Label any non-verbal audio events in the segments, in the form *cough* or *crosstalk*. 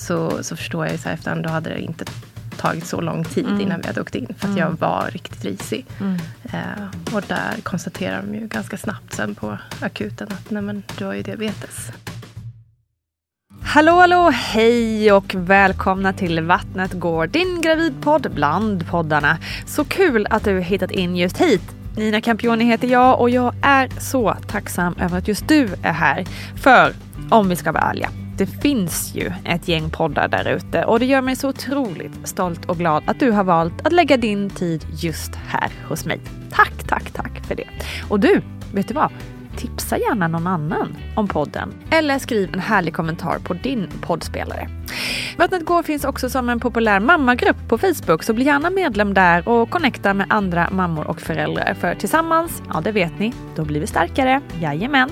så, så förstår jag ju så här efterhand, då hade det inte tagit så lång tid mm. innan vi hade åkt in. För att mm. jag var riktigt risig. Mm. Eh, och där konstaterar de ju ganska snabbt sen på akuten att nej men du har ju diabetes. Hallå hallå, hej och välkomna till Vattnet går, din gravidpodd bland poddarna. Så kul att du hittat in just hit. Nina Campioni heter jag och jag är så tacksam över att just du är här. För om vi ska vara ärliga, det finns ju ett gäng poddar där ute och det gör mig så otroligt stolt och glad att du har valt att lägga din tid just här hos mig. Tack, tack, tack för det. Och du, vet du vad? Tipsa gärna någon annan om podden eller skriv en härlig kommentar på din poddspelare. Vattnet går finns också som en populär mammagrupp på Facebook så bli gärna medlem där och connecta med andra mammor och föräldrar för tillsammans, ja det vet ni, då blir vi starkare. Jajamän.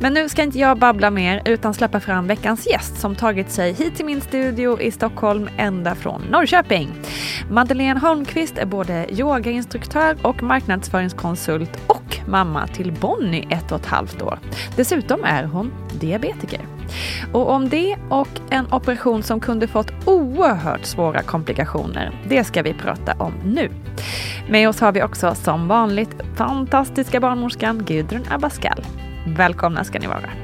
Men nu ska inte jag babbla mer utan släppa fram veckans gäst som tagit sig hit till min studio i Stockholm ända från Norrköping. Madeleine Holmqvist är både yogainstruktör och marknadsföringskonsult och mamma till Bonnie ett och ett halvt år. Dessutom är hon diabetiker. Och om det och en operation som kunde fått oerhört svåra komplikationer, det ska vi prata om nu. Med oss har vi också som vanligt fantastiska barnmorskan Gudrun Abascal. Välkomna ska ni vara.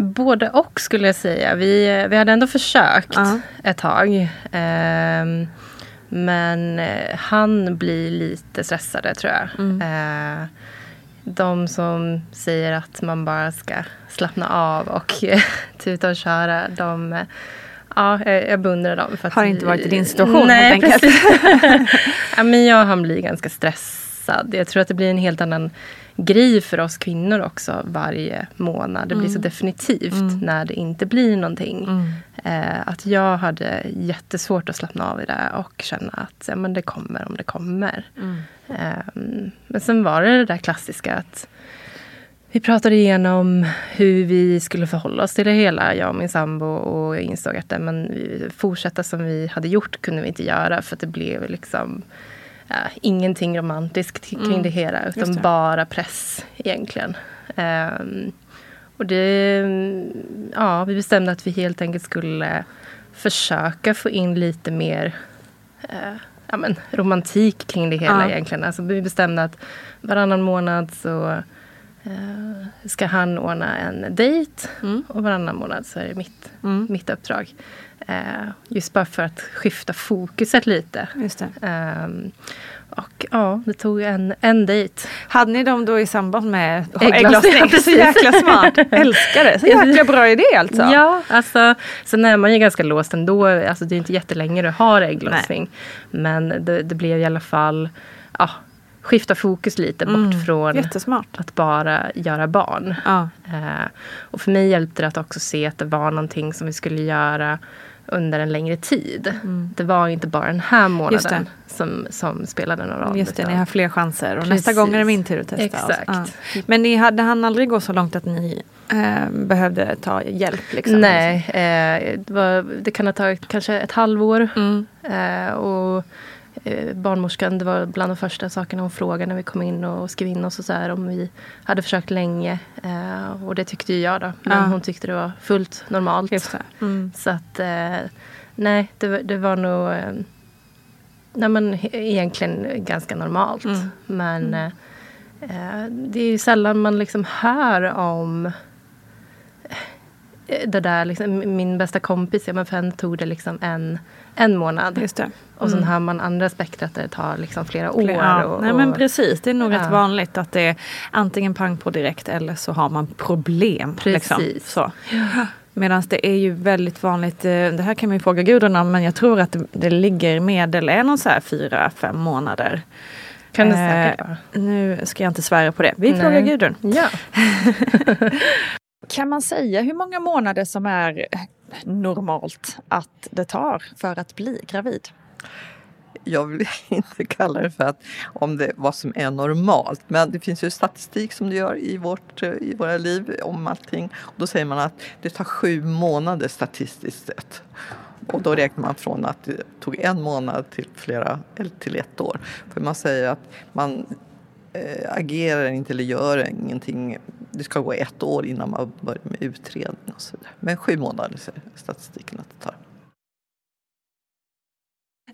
Både och skulle jag säga. Vi, vi hade ändå försökt uh -huh. ett tag. Eh, men han blir lite stressade tror jag. Mm. Eh, de som säger att man bara ska slappna av och *laughs* tuta och köra. De, ja, jag beundrar dem. För att Har inte varit i din situation nej, helt enkelt. *laughs* ja, men jag han blir ganska stressad. Jag tror att det blir en helt annan grej för oss kvinnor också varje månad. Det blir så mm. definitivt mm. när det inte blir någonting. Mm. Eh, att jag hade jättesvårt att slappna av i det och känna att ja, men det kommer om det kommer. Eh, men sen var det det där klassiska att vi pratade igenom hur vi skulle förhålla oss till det hela, jag och min sambo. Och jag insåg att men, fortsätta som vi hade gjort kunde vi inte göra för att det blev liksom uh, ingenting romantiskt kring Mm. det hela utan det. bara press egentligen. Ehm, och det, ja, vi bestämde att vi helt enkelt skulle försöka få in lite mer eh, ja, men, romantik kring det hela Ja. egentligen. Alltså, vi bestämde att varannan månad så eh, ska han ordna en dejt Mm. och varannan månad så är det mitt, Mm. mitt uppdrag. Eh, just bara för att skifta fokuset lite. Ehm, och ja, det tog en, en dejt. Hade ni dem då i samband med Ägglossning, *laughs* ja, Så *laughs* jäkla smart. Älskar det. Så jäkla bra idé alltså. Ja, alltså, sen är man ju ganska låst ändå. Alltså, det är inte jättelänge du har ägglossning. Men det, det blev i alla fall ja, skifta fokus lite bort Mm, från Jättesmart. att bara göra barn. Ja. Eh, och för mig hjälpte det att också se att det var någonting som vi skulle göra under en längre tid. Det var inte bara den här Mm. Månaden som, som spelade någon roll. Just det, utan- ni har fler chanser och Precis. nästa gång är det min tur att testa. Exakt. Ja. Men ni hade han aldrig gå så långt att ni eh, behövde ta hjälp? Liksom, Nej, eh, det, var, det kan ha tagit kanske ett halvår. Mm. Eh, och barnmorskan, det var bland de första sakerna hon frågade när vi kom in och skrev in oss och så här, om vi hade försökt länge. Eh, och det tyckte ju jag då. Men Ja. hon tyckte det var fullt normalt. Det. Mm. Så att eh, nej, det, var- det var nog eh, nej, men, egentligen ganska normalt. Mm. Men eh, eh, det är ju sällan man liksom hör om eh, det där. Liksom, min bästa kompis, ja, men för henne tog det liksom en, en månad. Just det. Och sen Mm. hör man andra aspekter att det tar liksom flera år. Ja, och, nej men och- precis, det är nog Ja. rätt vanligt att det är antingen pang på direkt eller så har man problem. Liksom. Precis. Så. Medan det är ju väldigt vanligt, eh, det här kan man ju fråga Gudrun om, men jag tror att det, det ligger medel är någon så här fyra, fem månader. kan det Eh, säkert vara. Nu ska jag inte svära på det. Vi Nej. frågar Gudrun. Ja. *laughs* *laughs* Kan man säga hur många månader som är normalt att det tar för att bli gravid? jag vill *laughs* inte kalla det för att om det vad som är normalt. Men det finns ju statistik som det gör i, vårt, eh, i våra liv om allting. Och då säger man att det tar sju månader statistiskt sett. Och då räknar man från att det tog en månad till flera eller till ett år. För man säger att man eh, agerar inte eller gör ingenting. Det ska gå ett år innan man börjar med utredning och så vidare. Men sju månader säger statistiken att det tar.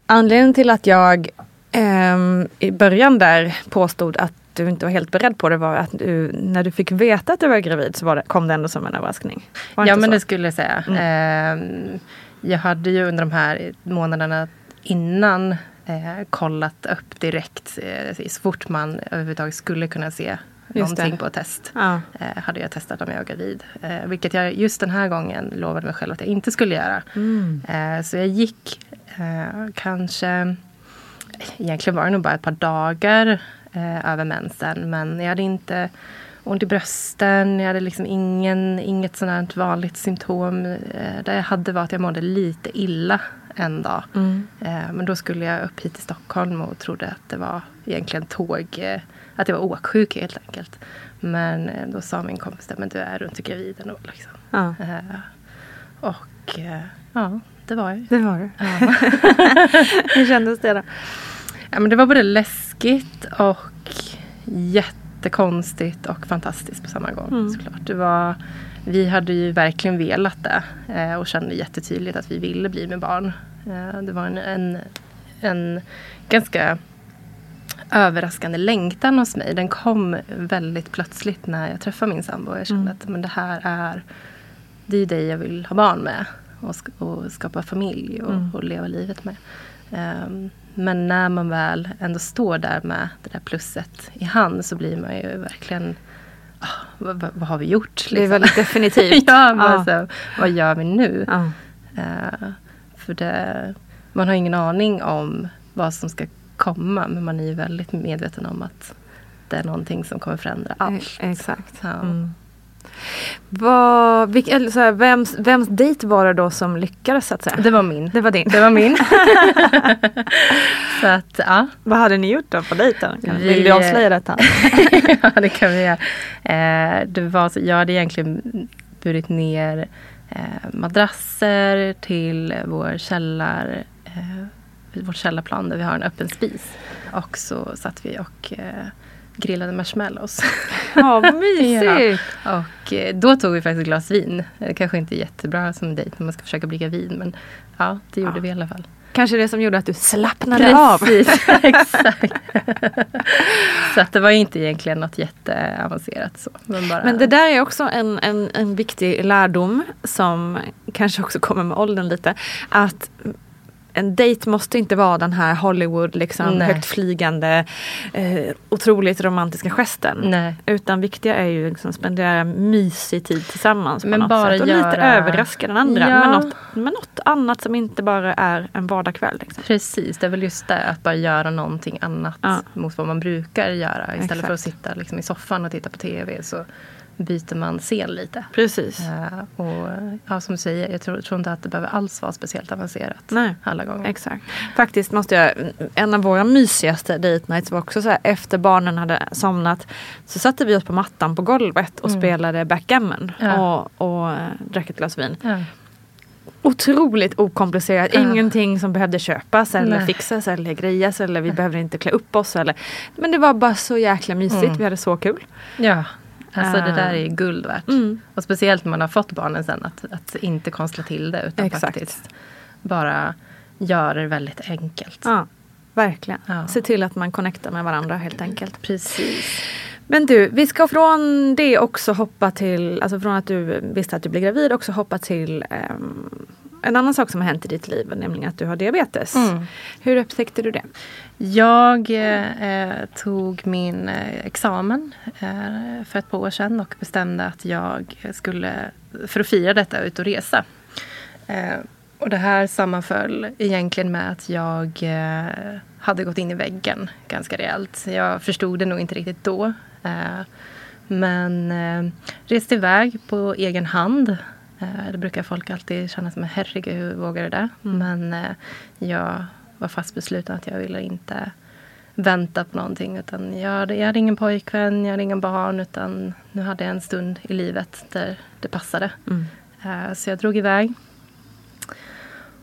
Anledningen till att jag ehm, i början där påstod att du inte var helt beredd på det var att du, när du fick veta att du var gravid så var det, kom det ändå som en överraskning. Ja men så? det skulle jag säga. Ehm, jag hade ju under de här månaderna innan eh, kollat upp direkt eh, så fort man överhuvudtaget skulle kunna se någonting det. på test. Ja. Eh, hade jag testat om jag var gravid. Eh, vilket jag just den här gången lovade mig själv att jag inte skulle göra. Mm. Eh, så jag gick eh, kanske, egentligen var det nog bara ett par dagar eh, över mensen. Men jag hade inte ont i brösten, jag hade liksom ingen, inget här vanligt symptom. Eh, det jag hade var att jag mådde lite illa en dag. Mm. Men då skulle jag upp hit till Stockholm och trodde att det var egentligen tåg, att jag var åksjuk helt enkelt. Men eh, då sa min kompis, men du är runt gravid ändå. Liksom. Ja, Eh, och eh, ja, det var jag. det var du. *laughs* Hur kändes det då? Ja, men det var både läskigt och jättekonstigt och fantastiskt på samma gång. Mm. Såklart. Det var, vi hade ju verkligen velat det eh, och kände jättetydligt att vi ville bli med barn. Det var en, en, en ganska överraskande längtan hos mig. Den kom väldigt plötsligt när jag träffade min sambo. Jag kände Mm. att men det här är det är dig jag vill ha barn med och, och skapa familj och, Mm. och leva livet med. Ehm, men när man väl ändå står där med det där plusset i hand så blir man ju verkligen ah, vad, vad, vad har vi gjort? Det är liksom? väldigt definitivt. *laughs* ja, bara Ja. Så, vad gör vi nu? Ja. Eh, för det, man har ingen aning om vad som ska komma men man är ju väldigt medveten om att det är någonting som kommer förändra allt. E- Exakt. Ja. Mm. Vad, vilk, så här, vems, vems dejt var det då som lyckades så att säga? Det var min. Det var din. Det var min. *laughs* *laughs* så att ja. Vad hade ni gjort då på dejten? Vi- Vill du avslöja detta? *laughs* ja, det kan vi göra. Eh, det var så, jag hade egentligen burit ner eh, madrasser till vår källar, eh, i vårt källarplan där vi har en öppen spis. Och så satt vi och eh, grillade marshmallows. *laughs* Ja, vad mysigt! ja. Och eh, då tog vi faktiskt ett glas vin. Det kanske inte är jättebra som dejt när man ska försöka bli gravid men ja, det gjorde Ja. vi i alla fall. Kanske det som gjorde att du slappnade av. Precis, *laughs* exakt. så att det var inte egentligen något jätteavancerat så. Men, bara, Men det där är också en, en, en viktig lärdom som kanske också kommer med åldern lite. Att en dejt måste inte vara den här Hollywood, liksom, Nej. högt flygande, eh, otroligt romantiska gesten. Nej. Utan viktiga är ju liksom spendera mysig tid tillsammans. på Men något bara sätt. Och lite göra- överraska den andra Ja. med, något, med något annat som inte bara är en vardagskväll. Liksom. Precis, det är väl just det att bara göra någonting annat Ja. mot vad man brukar göra. Istället Exakt. för att sitta liksom i soffan och titta på TV så byter man scen lite. Precis. Eh, och ja, som du säger, jag tror, tror inte att det behöver alls vara speciellt avancerat Nej. alla gånger. Exakt. Faktiskt måste jag, en av våra mysigaste date nights var också så här, efter barnen hade somnat så satte vi oss på mattan på golvet och spelade backgammon Mm. Ja. och, och eh, drack ett glas vin. Ja. Otroligt okomplicerat, ingenting som behövde köpas eller Nej. fixas eller grejas eller vi behövde inte klä upp oss. Eller, men det var bara så jäkla mysigt, Mm. vi hade så kul. ja, alltså det där är guld värt. Mm. Och speciellt när man har fått barnen sen, att, att inte konstla till det utan Exakt. faktiskt bara göra det väldigt enkelt. Ja, verkligen. Ja. Se till att man connectar med varandra helt enkelt. Precis. Men du, vi ska från det också hoppa till, alltså från att du visste att du blev gravid också hoppa till ehm, en annan sak som har hänt i ditt liv, nämligen att du har diabetes. Mm. Hur upptäckte du det? Jag eh, tog min eh, examen eh, för ett par år sedan och bestämde att jag skulle, för att fira detta, ut och resa. Eh, och det här sammanföll egentligen med att jag eh, hade gått in i väggen ganska rejält. Jag förstod det nog inte riktigt då. Eh, men eh, reste iväg på egen hand. Eh, det brukar folk alltid känna som herregud, hur vågar du det? Men eh, jag var fast besluten att jag ville inte vänta på någonting. Utan jag, hade, jag hade ingen pojkvän, jag hade inga barn. Utan nu hade jag en stund i livet där det passade. Eh, så jag drog iväg.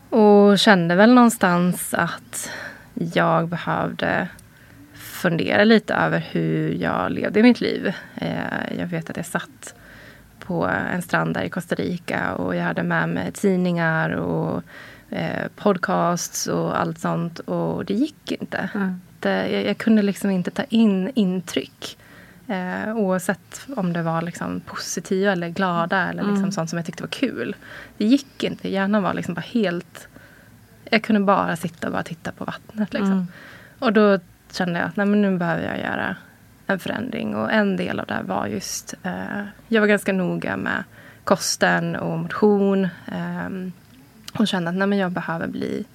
Och kände väl någonstans att jag behövde fundera lite över hur jag levde mitt liv. Jag vet att jag satt på en strand där i Costa Rica och jag hade med mig tidningar och eh, podcasts och allt sånt och det gick inte. Det, jag, jag kunde liksom inte ta in intryck. Eh, oavsett om det var liksom positiva eller glada eller liksom sånt som jag tyckte var kul. Det gick inte. Hjärnan var liksom bara helt... Jag kunde bara sitta och bara titta på vattnet. Liksom. Och då kände jag att nej, men nu behöver jag göra en förändring. Och en del av det var just... Eh, jag var ganska noga med kosten och motion. ehm, och kände att nej, men jag behöver bli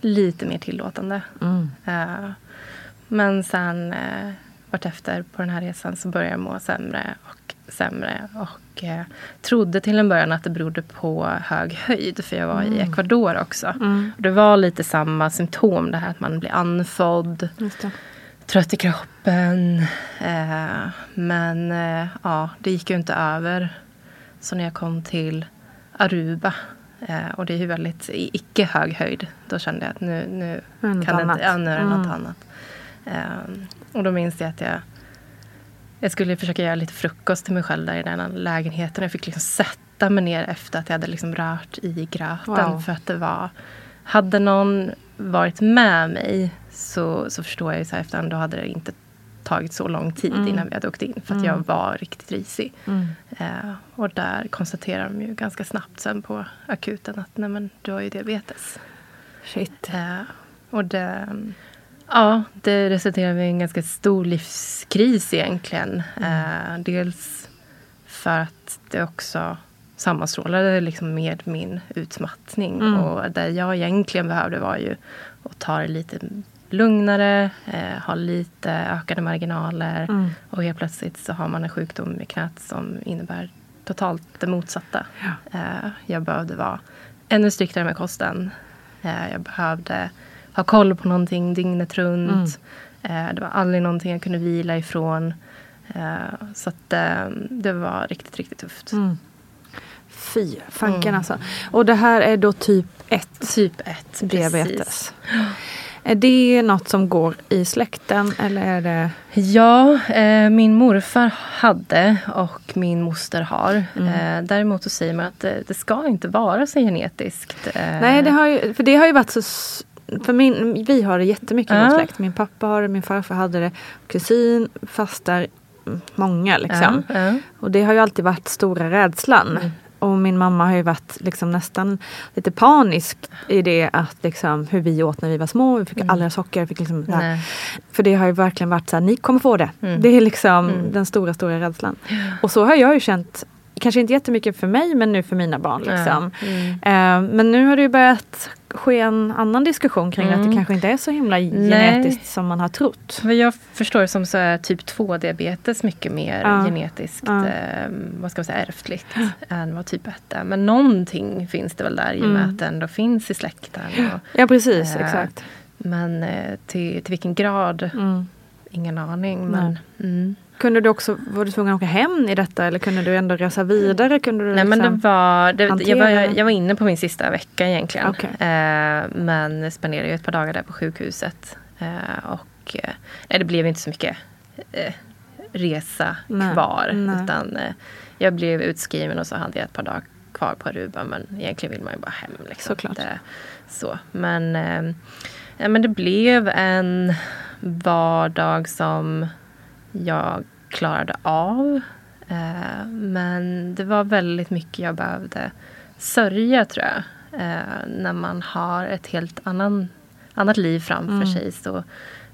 lite mer tillåtande. Eh, men sen eh, vartefter på den här resan så började jag må sämre och sämre. Och eh, trodde till en början att det berodde på hög höjd. För jag var i Ecuador också. Och det var lite samma symptom. Det här att man blir andfådd. Trött i kroppen. Eh, men eh, ja, det gick ju inte över. Så när jag kom till Aruba, eh, och det är ju väldigt i icke hög höjd, då kände jag att nu, nu, något kan det annat. inte, ja, nu är det något Mm. annat. Eh, och då minns jag att jag, jag skulle försöka göra lite frukost till mig själv där i den här lägenheten. Jag fick liksom sätta mig ner efter att jag hade liksom rört i gröten. Wow. För att det var... Hade någon varit med mig så, så förstår jag ju så här efterhand, då hade det inte tagit så lång tid innan vi hade åkt in. För att jag var riktigt risig. Eh, och där konstaterar de ju ganska snabbt sen på akuten att nej men du har ju diabetes. Shit. Eh, och det, ja, det resulterade i en ganska stor livskris egentligen. Eh, dels för att det också sammanstrålade liksom med min utmattning. Och det jag egentligen behövde var ju att ta det lite lugnare, eh, ha lite ökade marginaler. Och helt plötsligt så har man en sjukdom i knät som innebär totalt det motsatta. Eh, jag behövde vara ännu striktare med kosten. Eh, jag behövde ha koll på någonting dygnet runt. Eh, det var aldrig någonting jag kunde vila ifrån. Eh, så att, eh, det var riktigt, riktigt tufft. Fy fanken alltså. Och det här är då typ 1 Typ 1, diabetes. Är det något som går i släkten eller är det? Ja, eh, min morfar hade och min moster har. Mm. Eh, däremot så säger man att det, det ska inte vara så genetiskt. Eh, Nej, det har ju, för det har ju varit så för min, vi har det jättemycket i Ja. vår släkt. Min pappa har det, min farfar hade det. Kusin, fastar, mm, många liksom. Ja, ja. Och det har ju alltid varit stora rädslan. Mm. Och min mamma har ju varit liksom nästan lite panisk i det att liksom hur vi åt när vi var små. Vi fick aldrig ha socker. Fick liksom. Mm. Nej. För det har ju verkligen varit så här, ni kommer få det. Mm. Det är liksom Mm. den stora, stora rädslan. Och så har jag ju känt, kanske inte jättemycket för mig men nu för mina barn. Liksom. Ja, mm. Eh, men nu har det ju börjat ske en annan diskussion kring att det Mm. kanske inte är så himla genetiskt som man har trott. Vad jag förstår det som så är typ 2 diabetes mycket mer Ja. genetiskt Ja. eh, vad ska man säga, ärftligt än vad typ 1 är. Men någonting finns det väl där i och med Mm. att det ändå finns i släkten. Och, Ja precis, Eh, exakt. men eh, till, till vilken grad, Mm. ingen aning. Men, mm. Kunde du också, var du tvungen att åka hem i detta eller kunde du ändå resa vidare? Kunde du Nej men det liksom- var, det, jag, var, jag var inne på min sista vecka egentligen. Okej. Eh, men spenderade ju ett par dagar där på sjukhuset. Eh, och eh, det blev inte så mycket eh, resa Nej, kvar. nej. Utan eh, jag blev utskriven och så hade jag ett par dagar kvar på Aruba. Men egentligen vill man ju bara hem. Liksom. Såklart. Det, så. Men, eh, ja, men det blev en vardag som jag klarade av. Eh, men det var väldigt mycket jag behövde sörja tror jag. Eh, när man har ett helt annan, annat liv framför Mm. sig så,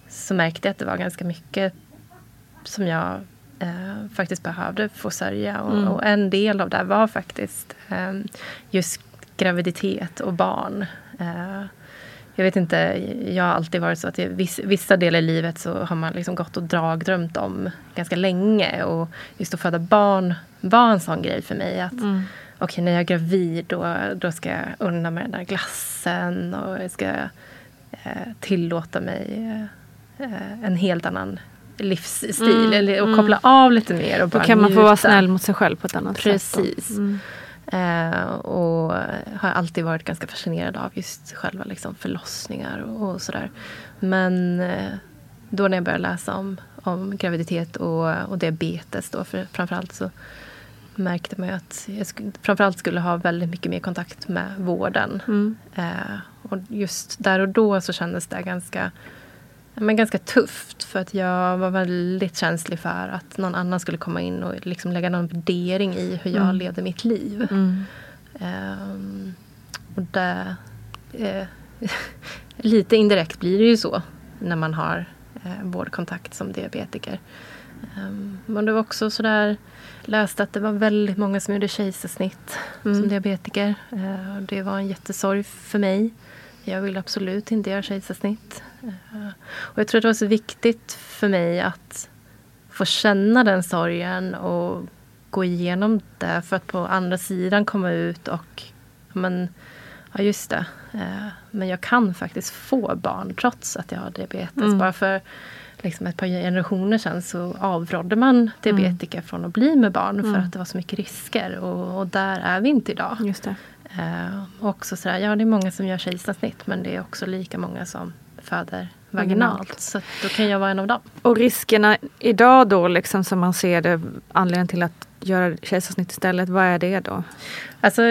så märkte jag att det var ganska mycket som jag eh, faktiskt behövde få sörja. Och, Mm. och en del av det var faktiskt eh, just graviditet och barn. Jag vet inte, jag har alltid varit så att viss, vissa delar i livet så har man liksom gått och dragdrömt om ganska länge. Och just att föda barn var en sån grej för mig. att Mm. Okej, när jag är gravid då, då ska jag unna mig den där glassen och jag ska eh, tillåta mig eh, en helt annan livsstil. Mm, eller, och mm. koppla av lite mer och Då bara kan man få vara snäll mot sig själv på ett annat sätt. Precis. då. Mm. Eh, och har alltid varit ganska fascinerad av just själva liksom förlossningar och, och sådär. Men eh, då när jag började läsa om, om graviditet och, och diabetes då, för framförallt så märkte man ju att jag sk- framförallt skulle ha väldigt mycket mer kontakt med vården. Mm. Eh, och just där och då så kändes det ganska, men ganska tufft. För att jag var väldigt känslig för att någon annan skulle komma in och liksom lägga någon värdering i hur jag Mm. levde mitt liv. Mm. Ehm, och det, eh, *laughs* lite indirekt blir det ju så när man har eh, vårdkontakt som diabetiker. Ehm, men det var också sådär, läste att det var väldigt många som gjorde kejsarsnitt Mm. som diabetiker. Och det var en jättesorg för mig. Jag vill absolut inte göra kejsarsnitt. Eh, och jag tror att det var så viktigt för mig att få känna den sorgen och gå igenom det för att på andra sidan komma ut och men, ja just det, eh, men jag kan faktiskt få barn trots att jag har diabetes. Mm. Bara för liksom ett par generationer sedan så avrådde man diabetiker från att bli med barn för Mm. att det var så mycket risker och, och där är vi inte idag. Just det. Eh, också sådär, ja det är många som gör kejsarsnitt men det är också lika många som föder Vaginalt. Så då kan jag vara en av dem. Och riskerna idag då, liksom som man ser det, anledningen till att göra kejsarsnitt istället, vad är det då? Alltså,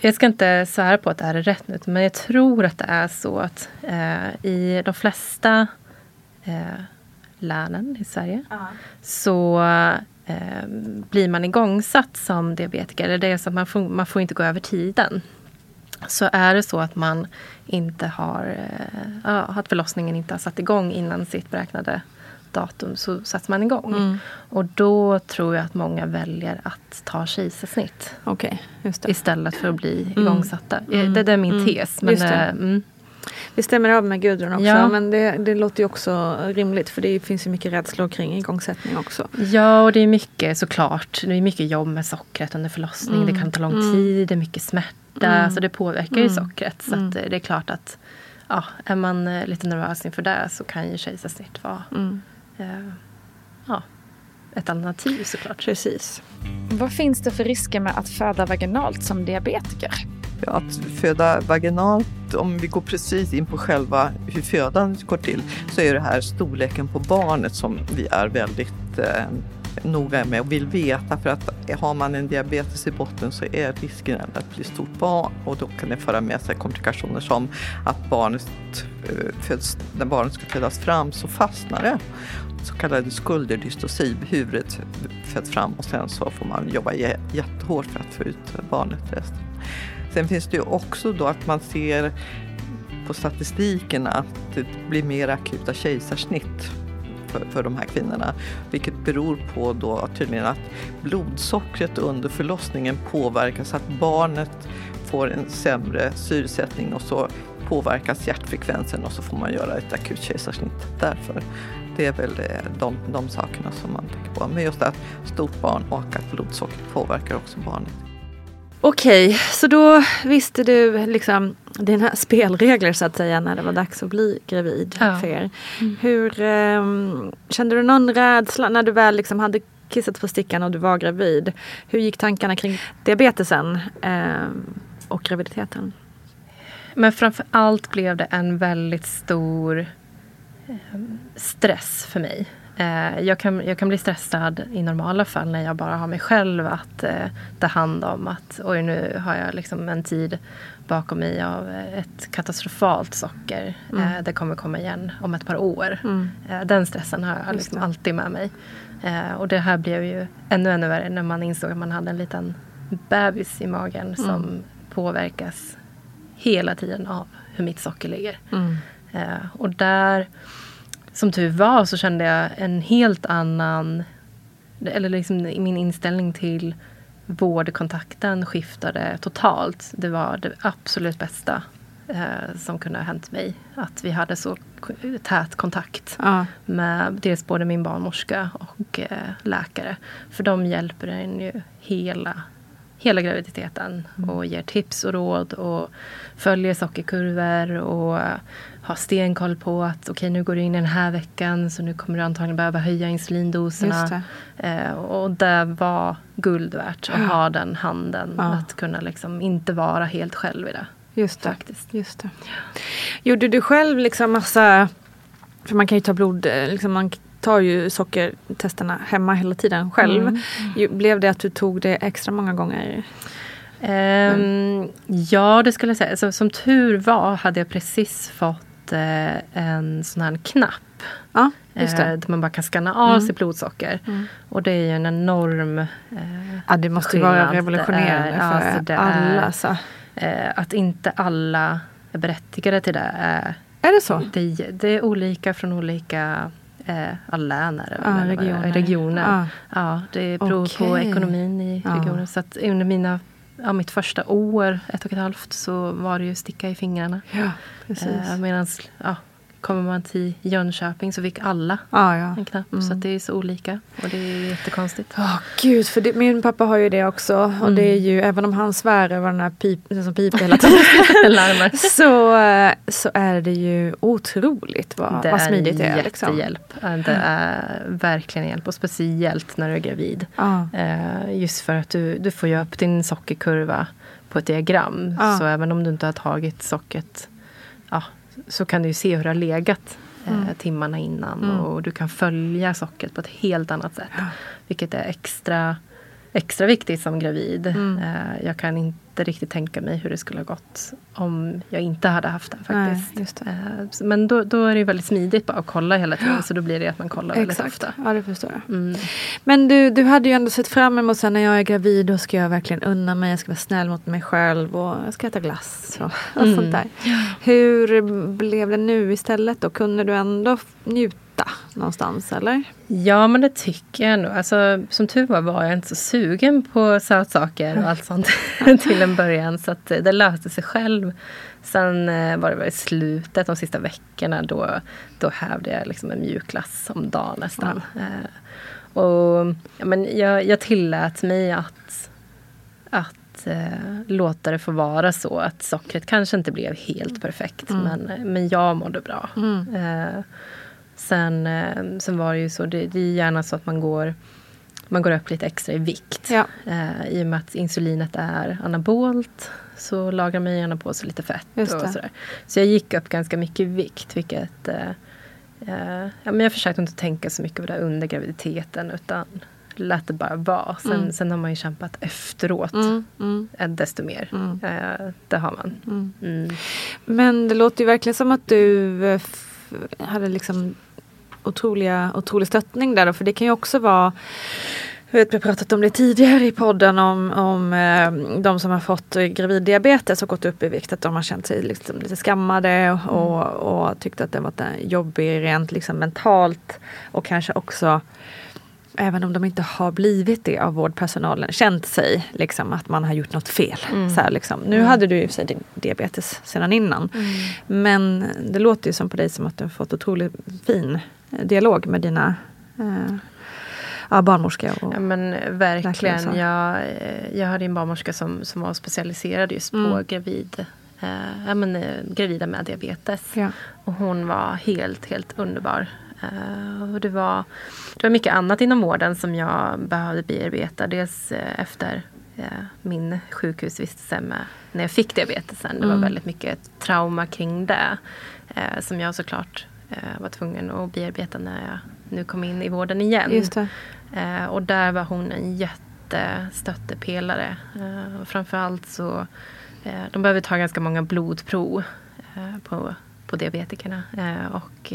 jag ska inte svära på att det här är rätt nu, men jag tror att det är så att eh, i de flesta eh, länen i Sverige så eh, blir man igångsatt som diabetiker. Det är så att man får, man får inte gå över tiden. Så är det så att man inte har, eh, att förlossningen inte har satt igång innan sitt beräknade datum så sätts man igång. Mm. Och då tror jag att många väljer att ta kejsarsnitt det. istället för att bli Mm. igångsatta. Eh, Mm. Det, det är min Mm. tes. Men, Mm, Det stämmer av med Gudrun också, Ja. men det, det låter ju också rimligt för det finns ju mycket rädslor kring igångsättning också. ja, och det är mycket såklart. Det är mycket jobb med sockret under förlossning. Mm. Det kan ta lång Mm. tid, det är mycket smärta. Mm. Så det påverkar ju Mm. sockret. Så Mm. eh, det är klart att ja, är man eh, lite nervös inför det så kan ju kejsarsnitt vara Mm. eh, ja, ett alternativ såklart. Precis. Vad finns det för risker med att föda vaginalt som diabetiker? Att föda vaginalt, om vi går precis in på själva hur födandet går till, så är det här storleken på barnet som vi är väldigt eh, noga med och vill veta för att har man en diabetes i botten så är risken att bli stort barn och då kan det föra med sig komplikationer som att barnet eh, föds, när barnet ska födas fram så fastnar det. Så kallad skulderdystosi, huvudet föds fram och sen så får man jobba jättehårt för att få ut barnet resten. Sen finns det ju också då att man ser på statistiken att det blir mer akuta kejsarsnitt för, för de här kvinnorna. Vilket beror på då tydligen att blodsockret under förlossningen påverkas, att barnet får en sämre syresättning och så påverkas hjärtfrekvensen och så får man göra ett akut kejsarsnitt därför. Det är väl eh, de, de sakerna som man tänker på. Men just att stort barn och att blodsockret påverkar också barnet. Okej, så då visste du liksom dina spelregler så att säga när det var dags att bli gravid ja. för er. Mm. Hur um, Kände du någon rädsla när du väl liksom hade kissat på stickan och du var gravid? Hur gick tankarna kring diabetesen um, och graviditeten? Men framför allt blev det en väldigt stor um, stress för mig. Eh, jag, kan, jag kan bli stressad i normala fall när jag bara har mig själv att eh, ta hand om. Att oj, nu har jag liksom en tid bakom mig av ett katastrofalt socker. Mm. Eh, det kommer komma igen om ett par år. Mm. Eh, den stressen har jag liksom alltid med mig. Eh, och det här blev ju ännu, ännu värre när man insåg att man hade en liten bebis i magen mm. som påverkas hela tiden av hur mitt socker ligger. Mm. Eh, och där som tur var så kände jag en helt annan, eller liksom min inställning till vårdkontakten skiftade totalt. Det var det absolut bästa eh, som kunde ha hänt mig. Att vi hade så tät kontakt ja. med dels både min barnmorska och eh, läkare. För de hjälper en ju hela, hela graviditeten mm. och ger tips och råd och följer sockerkurvor och ha stenkoll på att okej okay, nu går du in i den här veckan så nu kommer du antagligen behöva höja insulindoserna. Det. Eh, och det var guld värt att ha den handen. Ja. Att kunna liksom inte vara helt själv i det. Just det. Faktiskt. Just det. Gjorde du själv liksom massa, för man kan ju ta blod, eh, liksom man tar ju sockertesterna hemma hela tiden själv. Mm. Mm. Blev det att du tog det extra många gånger? Um, ja, det skulle jag säga. Så, som tur var hade jag precis fått eh, en sån här knapp. Ja, just det. Eh, där man bara kan skanna av mm. sitt blodsocker. Mm. Och det är ju en enorm eh, Ja, det måste skillnad. vara revolutionerande för alltså alla. Så. Eh, att inte alla är berättigade till det. Är, är det så? Det, det är olika från olika eh, län ja, regioner. regioner. Ja. ja. det beror okay. på ekonomin i regionen. Ja. Så att under mina ja, mitt första år, ett och ett halvt, så var det ju sticka i fingrarna. Ja, precis. Eh, Medan ja, kommer man till Jönköping så fick alla ah, ja. en knapp. Mm. Så det är så olika och det är jättekonstigt. Oh, Gud, för det, min pappa har ju det också. Och mm. det är ju, även om han svär över den här pip, som piper hela tiden. *laughs* *laughs* så, så är det ju otroligt vad, det vad smidigt det är. Liksom. Jättehjälp. Det är verkligen hjälp och speciellt när du är gravid. Ah. Just för att du, du får ju upp din sockerkurva på ett diagram. Ah. Så även om du inte har tagit sockret ja, så kan du se hur det har legat eh, mm. timmarna innan. Mm. Och du kan följa sockret på ett helt annat sätt. Vilket är extra, extra viktigt som gravid. Mm. Eh, jag kan inte riktigt tänka mig hur det skulle ha gått om jag inte hade haft den faktiskt. Nej. Eh, men då, då, är det väldigt smidigt bara att kolla hela tiden. Så då blir det att man kollar väldigt Exakt. ofta. Ja, det förstår jag. Mm. Men du, du hade ju ändå sett fram emot sen när jag är gravid. Då ska jag verkligen unna mig. Jag ska vara snäll mot mig själv. Och jag ska äta glass och, och mm. sånt där. Hur blev det nu istället då? Kunde du ändå njuta någonstans eller? Ja men det tycker jag nog. Alltså, som tur var var jag inte så sugen på sötsaker och allt sånt *laughs* till en början. Så att det löste sig själv. Sen eh, var det väl i slutet, de sista veckorna, då, då hävde jag liksom en mjukglass om dagen nästan. Eh, och, ja, men jag, jag tillät mig att, att eh, låta det få vara så att sockret kanske inte blev helt perfekt mm. men, men jag mådde bra. Mm. Eh, Sen, eh, sen var det ju så, det, det är gärna så att man går man går upp lite extra i vikt. Ja. Eh, I och med att insulinet är anabolt så lagrar man gärna på sig lite fett. Och sådär. Så jag gick upp ganska mycket i vikt. Vilket, eh, eh, ja, men jag försökte inte tänka så mycket på det under graviditeten utan lät det bara vara. Sen, Mm. sen har man ju kämpat efteråt Mm, mm. eh, desto mer. Mm. Det har man. Mm. Mm. Men det låter ju verkligen som att du hade liksom otroliga, otrolig stöttning där då, för det kan ju också vara jag vet, vi har pratat om det tidigare i podden om, om eh, de som har fått graviddiabetes och gått upp i vikt. Att de har känt sig liksom lite skammade och, och, och tyckt att det varit eh, jobbig rent liksom mentalt. Och kanske också, även om de inte har blivit det av vårdpersonalen, känt sig liksom att man har gjort något fel. Så här, liksom. Nu hade du i och för sig diabetes sedan innan. Men det låter ju som på dig som att du har fått otroligt fin dialog med dina eh, ja, barnmorska. Och, Ja, men Verkligen. Jag, eh, jag hade en barnmorska som, som var specialiserad just på Mm. gravid, eh, ja, men, eh, gravida med diabetes. Ja. Och hon var helt, helt underbar. Eh, och det, var, det var mycket annat inom vården som jag behövde bearbeta. Dels eh, efter eh, min sjukhusvistelse med, när jag fick diabetesen. Det var Mm. väldigt mycket trauma kring det. Som jag såklart eh, var tvungen att bearbeta när jag nu kom in i vården igen. Just det. Eh, och där var hon en jättestöttepelare. Eh, framförallt så eh, de behöver ta ganska många blodprov på, på diabetikerna. Och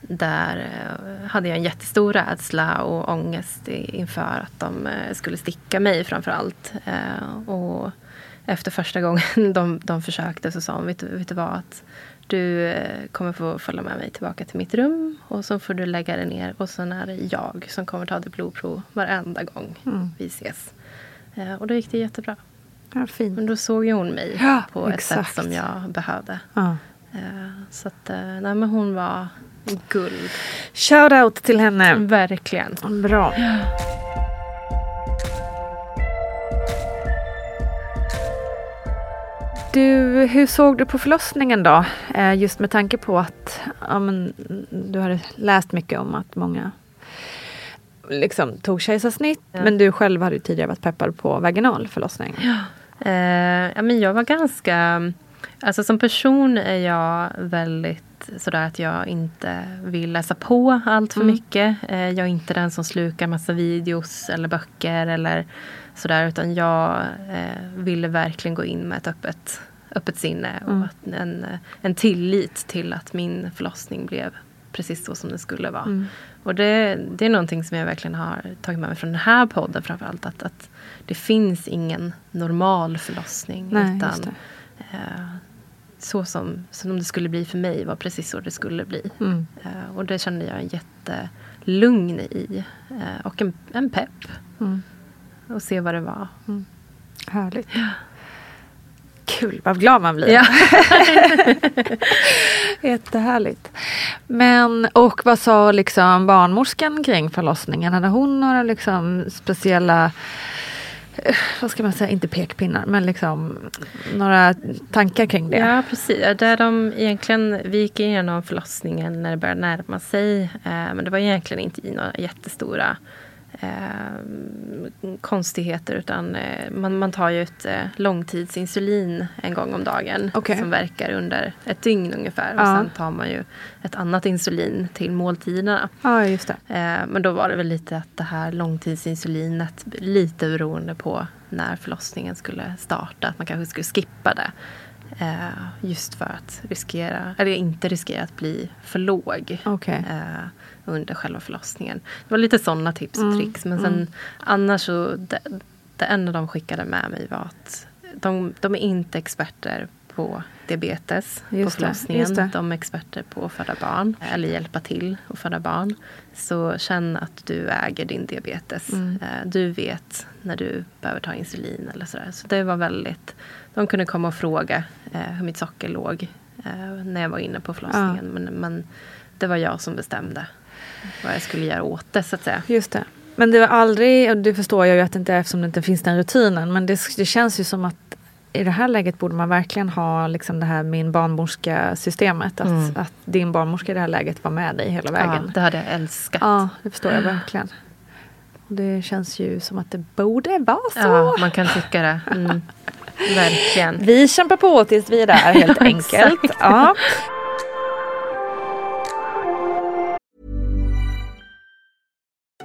där hade jag en jättestor rädsla och ångest inför att de skulle sticka mig framförallt. Och efter första gången *laughs* de, de försökte så sa hon, vet, vet du vad? Att du eh, kommer få följa med mig tillbaka till mitt rum och så får du lägga dig ner och sen är det jag som kommer ta ditt blodprov varenda gång Mm. vi ses. Eh, och då gick det jättebra. Ja, fint. Men då såg ju hon mig Ja, på ett exakt. sätt som jag behövde. Ja. Eh, så att, nej men hon var guld. Shout out till henne. Verkligen. Bra. Du, hur såg du på förlossningen då? Eh, just med tanke på att ja, men, du hade läst mycket om att många liksom, tog kejsarsnitt. Ja. Men du själv hade ju tidigare varit peppad på vaginal förlossning. Eh, ja, men jag var ganska... Alltså som person är jag väldigt sådär att jag inte vill läsa på allt för Mm. mycket. Eh, jag är inte den som slukar massa videos eller böcker eller sådär. Utan jag eh, ville verkligen gå in med ett öppet, öppet sinne och Mm. en, en tillit till att min förlossning blev precis så som det skulle vara. Mm. Och det, det är någonting som jag verkligen har tagit med mig från den här podden framförallt. Att, att det finns ingen normal förlossning. Nej, utan eh, så som, som det skulle bli för mig var precis så det skulle bli. Mm. Eh, och det kände jag en jättelugn i. Eh, och en, en pepp. Mm. Och se vad det var. Härligt. Kul, vad glad man blir. Ja. *laughs* Jättehärligt. Men, och vad sa liksom barnmorskan kring förlossningen? Hade hon några liksom speciella, eh, vad ska man säga, inte pekpinnar, men liksom några tankar kring det? Ja, precis. Där de egentligen, vi gick igenom förlossningen när det började närma sig. Eh, men det var egentligen inte i några jättestora eh, konstigheter. Utan eh, man, man tar ju ett eh, långtidsinsulin en gång om dagen. Okej. Som verkar under ett dygn ungefär. Och Ja. sen tar man ju ett annat insulin till måltiderna. Ja, just det. Eh, men då var det väl lite att det här långtidsinsulinet, lite beroende på när förlossningen skulle starta, att man kanske skulle skippa det. Eh, just för att riskera, eller inte riskera att bli för låg Okej. Under själva förlossningen. Det var lite sådana tips och Mm, tricks. Men sen annars så, det, det enda de skickade med mig var att de, de är inte experter på diabetes på Just det, förlossningen. det. De är experter på att föda barn eller hjälpa till att föda barn. Så känn att du äger din diabetes. Mm. Eh, Du vet när du behöver ta insulin eller sådär. Så det var väldigt... De kunde komma och fråga eh, hur mitt socker låg eh, när jag var inne på förlossningen. Men, men det var jag som bestämde vad jag skulle göra åt det så att säga. Just det. Men det var aldrig, och det förstår jag ju att det inte är eftersom det inte finns den rutinen, men det, det känns ju som att i det här läget borde man verkligen ha liksom det här min barnmorska-systemet. Att, Mm. att din barnmorska i det här läget var med dig hela vägen. Ja, det hade jag älskat. Ja, det förstår jag verkligen. Det känns ju som att det borde vara så. Ja, man kan tycka det. Mm. *laughs* Verkligen. Vi kämpar på tills vi är där helt *laughs* enkelt. Ja.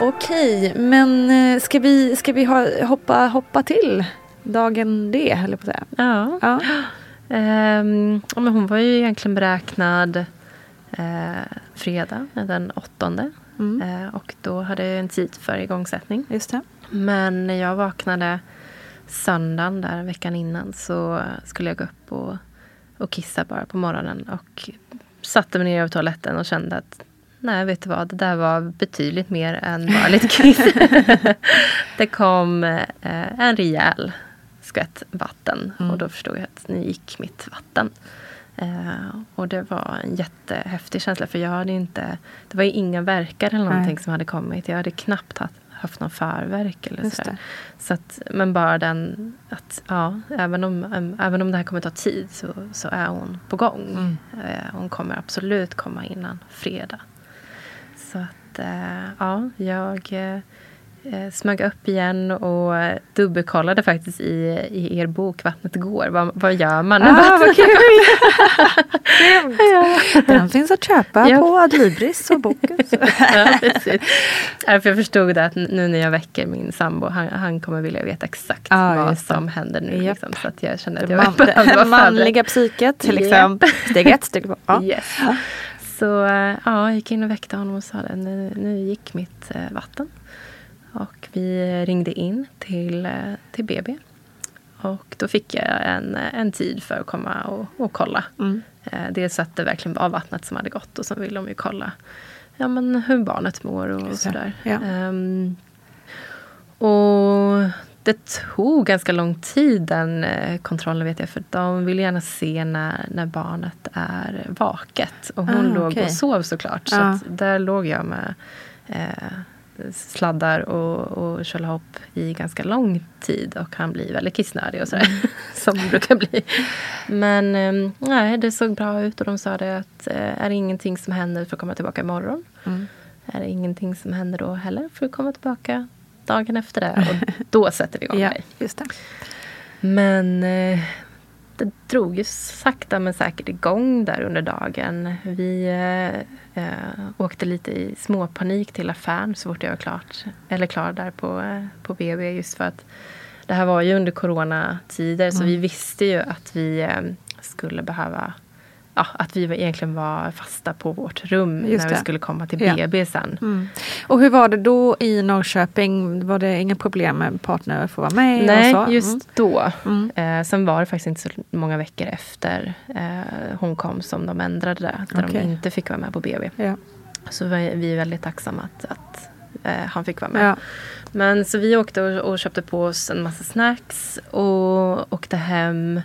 Okej, men eh, ska vi, ska vi ha, hoppa, hoppa till dagen D, höll jag på att säga. Ja. Ja. *gasps* Ja, men hon var ju egentligen beräknad eh, fredag den åttonde. Mm. Eh, och då hade jag en tid för igångsättning. Just det. Men när jag vaknade söndagen där veckan innan så skulle jag gå upp och, och kissa bara på morgonen. Och satte mig ner över toaletten och kände att nej, vet du vad, det där var betydligt mer än lite kiss. *laughs* det kom eh, en rejäl skvätt vatten Mm. och då förstod jag att nu gick mitt vatten. Eh, och det var en jättehäftig känsla för jag hade inte, det var ju inga verkar eller någonting Nej. som hade kommit. Jag hade knappt haft, haft någon förverk eller så. Så att, men bara den att ja, även om, äm, även om det här kommer ta tid så, så är hon på gång. Mm. Eh, hon kommer absolut komma innan fredag. Så att eh, ja, jag eh, eh, smög upp igen och dubbelkollade faktiskt i, i er bok Vattnet går. Vad, vad gör man när Ah, vattnet vad kul! *laughs* Grymt. Den finns att köpa Ja. på Adlibris och boken. *laughs* ja, precis. Ja, för jag förstod att nu när jag väcker min sambo, han, han kommer vilja veta exakt Ja, vad just det. som händer nu. Japp. Liksom, så att jag kände att Det, jag man, behövde det vara manliga psyket, Japp. liksom. Steg ett, steg två. Ja. Yes. Så eh, ja, jag gick in och väckte honom och sa det. Nu, nu gick mitt eh, vatten. Och vi ringde in till, eh, till BB. Och då fick jag en, en tid för att komma och, och kolla. Mm. Eh, dels att det verkligen var vattnet som hade gått och så ville de ju kolla ja, men hur barnet mår och sådär. Ja. Ehm, och det tog ganska lång tid den eh, kontrollen vet jag. För de vill gärna se när, när barnet är vaket. Och hon Ah, låg okej. och sov såklart. Så Ja. att där låg jag med eh, sladdar och, och köra hopp i ganska lång tid och han blir väldigt kissnödig och sådär. Mm. *laughs* som det brukar bli. Men eh, nej, det såg bra ut och de sa det att eh, är det ingenting som händer för att komma tillbaka imorgon. Mm. Är det ingenting som händer då heller för att komma tillbaka dagen efter det. Och då *laughs* sätter vi igång ja, Just det. Men eh, det drog ju sakta men säkert igång där under dagen. Vi eh, eh, åkte lite i småpanik till affären så fort jag var klart, eller klar där på, eh, på BB just för att det här var ju under coronatider mm. så vi visste ju att vi eh, skulle behöva ja, att vi egentligen var fasta på vårt rum Just när det. vi skulle komma till BB sen. Mm. Och hur var det då i Norrköping? Var det inga problem med partner att få vara med? Nej, mm. just då. Mm. Eh, sen var det faktiskt inte så många veckor efter eh, hon kom som de ändrade det. Där okay. de inte fick vara med på BB. Ja. Så vi är väldigt tacksamma att, att eh, han fick vara med. Ja. Men så vi åkte och, och köpte på oss en massa snacks och åkte hem.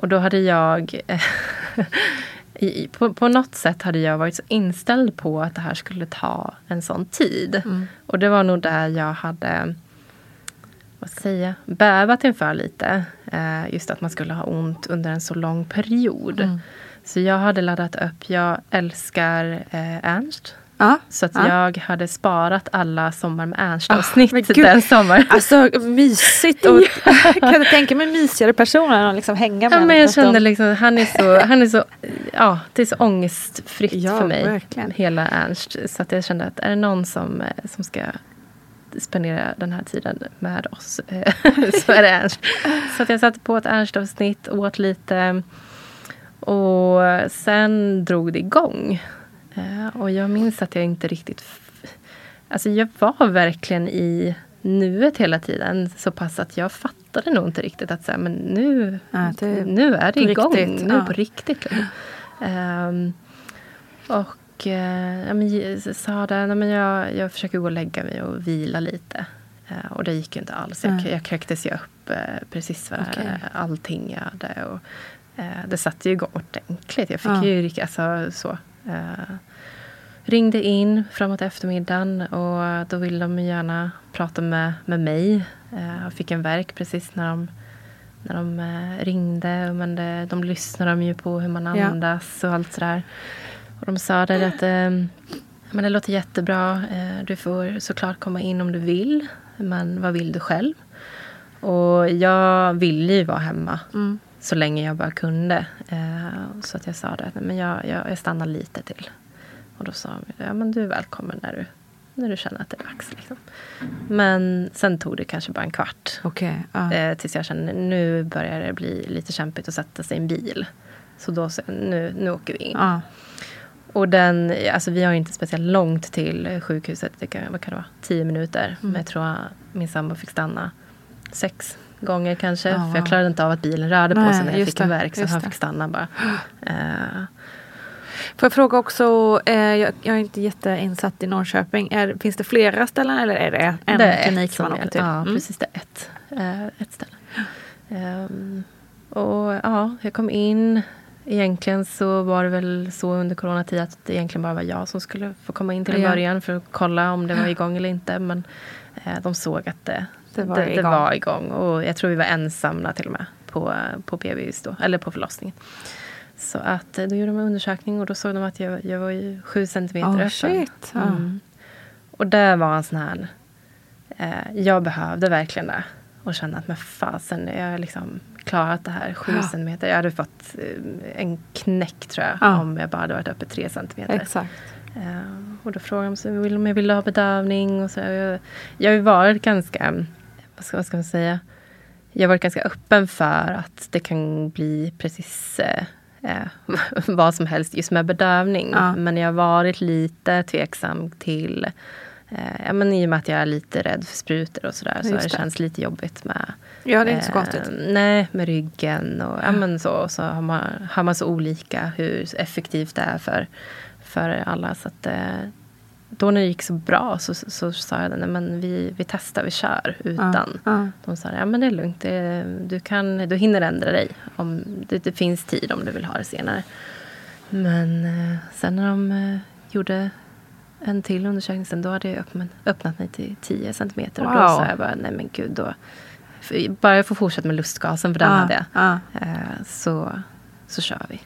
Och då hade jag *laughs* i, på, på något sätt hade jag varit så inställd på att det här skulle ta en sån tid. Mm. Och det var nog där jag hade vad säga, bävat inför lite. Eh, just att man skulle ha ont under en så lång period. Mm. Så jag hade laddat upp. Jag älskar eh, Ernst. Ja, så att ja. jag hade sparat alla Sommar med Ernst-avsnitt oh, den sommaren. Alltså mysigt! Och *laughs* *laughs* kan du tänka mig mysigare personer att liksom hänga med? Ja, men jag kände liksom, han är så, *laughs* han är så, ja, det är så ångestfritt ja, för mig. Verkligen. Hela Ernst. Så att jag kände att är det någon som, eh, som ska spendera den här tiden med oss eh, så är det Ernst. Så att jag satte på ett Ernst-avsnitt, åt lite och sen drog det igång. Eh, och jag minns att jag inte riktigt... Alltså jag var verkligen i nuet hela tiden. Så pass att jag fattade nog inte riktigt att så men nu, ja, det, nu är det igång. Riktigt, nu ja. på riktigt. Liksom. Um, och uh, ja, men, sa det, nej, men jag, jag försöker gå och lägga mig och vila lite. Uh, och det gick ju inte alls. Jag, jag kräktes ju upp uh, precis för okay. allting jag hade. Och, det satte ju igång ordentligt. Jag fick ja. ju alltså, så. Ringde in framåt eftermiddagen och då ville de gärna prata med, med mig. Jag fick en verk precis när de, när de uh, ringde. Men det, de lyssnade ju på hur man andas ja. och allt sådär. Och de sa det att men det låter jättebra. Du får såklart komma in om du vill. Men vad vill du själv? Och jag ville ju vara hemma. Mm så länge jag bara kunde. Eh, så att jag sa det, men jag, jag, jag stannar lite till. Och då sa de, ja men du är välkommen när du, när du känner att det är dags. Liksom. Men sen tog det kanske bara en kvart. Okay, uh. eh, tills jag kände, nu börjar det bli lite kämpigt att sätta sig i en bil. Så då sa nu, nu åker vi in. Uh. Och den, alltså vi har inte speciellt långt till sjukhuset. Det kan, vad kan det vara? Tio minuter. Mm. Men jag tror min sambo fick stanna sex gånger kanske. Ja. För jag klarade inte av att bilen rörde på sig när jag fick en verk. Så han fick stanna bara. Uh. *gasps* Får jag fråga också, eh, jag, jag, är inte jätteinsatt i Norrköping. Är, finns det flera ställen eller är det en det är klinik man åker till? Ja, mm. precis. Det är ett, uh, ett ställe. Um, och ja, jag kom in. Egentligen så var det väl så under coronatid att det egentligen bara var jag som skulle få komma in till en början för att kolla om det var igång eller inte. Men eh, de såg att det, det var, det, igång. det var igång. Och jag tror vi var ensamma till och med på, på BB då, eller på förlossningen. Så att eh, då gjorde de en undersökning och då såg de att jag, jag var ju sju centimeter oh, öppen. Shit. Mm. Och det var en sån här... Eh, jag behövde verkligen det. Och känna att men fasen, jag har liksom klarat det här sju ja. centimeter. Jag hade fått eh, en knäck tror jag. Ja. Om jag bara hade varit uppe tre centimeter. Exakt. Uh, och då frågade de om jag ville ha bedövning. Och så. Jag, jag har ju varit ganska vad ska, vad ska man säga? Jag har varit ganska öppen för att det kan bli precis eh, eh *laughs* vad som helst just med bedövning. Ja. Men jag har varit lite tveksam till eh, ja, men I och med att jag är lite rädd för sprutor och sådär så det. det känns lite jobbigt med Ja, det är inte så konstigt. Eh, nej, med ryggen och ja, men så. Så har man, har man så olika hur effektivt det är för, för alla. Så att, eh, då när det gick så bra så, så, så sa jag, nej men vi, vi testar, vi kör utan. Ja, ja. De sa, ja men det är lugnt, det, du, kan, du hinner ändra dig. Om, det, det finns tid om du vill ha det senare. Men eh, sen när de eh, gjorde en till undersökning sen. Då hade jag öppnat, öppnat mig till 10 centimeter. Och då Wow. sa jag bara, nej men gud. Då, bara jag får fortsätta med lustgasen, för den Ja, hade jag. ja. Eh, så, så kör vi.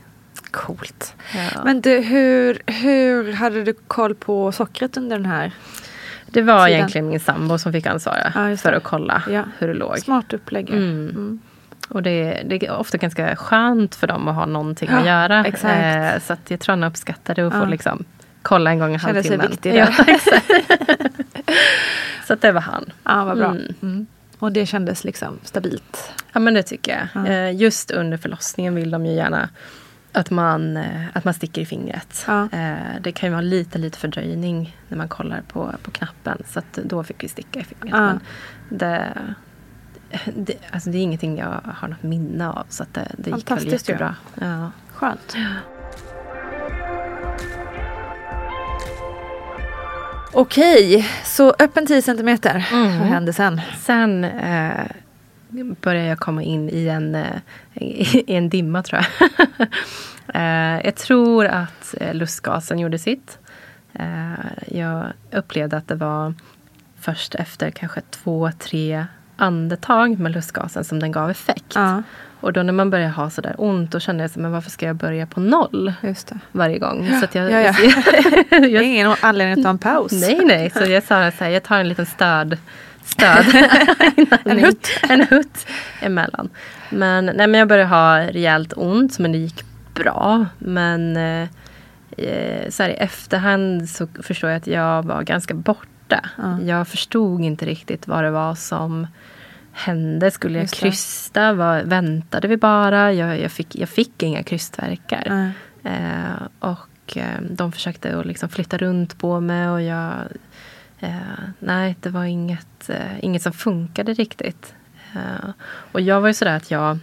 Coolt. Ja. Men du, hur, hur hade du koll på sockret under den här? det var sidan. egentligen min sambo som fick ansvara Ja, för att kolla Ja. hur det låg. Smart upplägg. Mm. Mm. Och det, det är ofta ganska skönt för dem att ha någonting Ja, att göra. Eh, så att jag tror han uppskattade att få liksom, kolla en gång i Kände sig halvtimmen. viktig där. *laughs* så att det var han. Ja, vad bra. Mm. Mm. Och det kändes liksom stabilt. Ja men det tycker jag. Ja. Eh, just under förlossningen vill de ju gärna att man, eh, att man sticker i fingret. Ja. Eh, det kan ju vara lite, lite fördröjning när man kollar på, på knappen. Så då fick vi sticka i fingret. Ja. Men det, det, alltså det är ingenting jag har något minne av. Så det, det gick väl jättebra. Ja. Skönt. Okej, så öppen 10 centimeter. Mhm. Vad hände sen? Sen eh, började jag komma in i en, eh, *laughs* i en dimma tror jag. *laughs* eh, jag tror att eh, lustgasen gjorde sitt. Jag upplevde att det var först efter kanske två, tre andetag med lustgasen som den gav effekt. Ja, Och då när man började ha sådär ont, då kände jag så, men varför ska jag börja på noll varje gång? Så att jag, Ja, ja. *laughs* jag, ingen anledning att ta en paus. Nej, nej. Så jag sa så här, jag tar en liten stöd. Stöd. *laughs* En hutt. en hutt emellan. Men, nej, men jag började ha rejält ont, men det gick bra. Men eh, eh, så här, i efterhand så förstår jag att jag var ganska borta. Ja. Jag förstod inte riktigt vad det var som hände. Skulle jag krysta? Vad, väntade vi bara? Jag, jag, fick, jag fick inga krystverkar. Nej. Eh, och eh, de försökte att liksom flytta runt på mig och jag... Eh, nej, det var inget, eh, inget som funkade riktigt. Eh, och jag var ju sådär att jag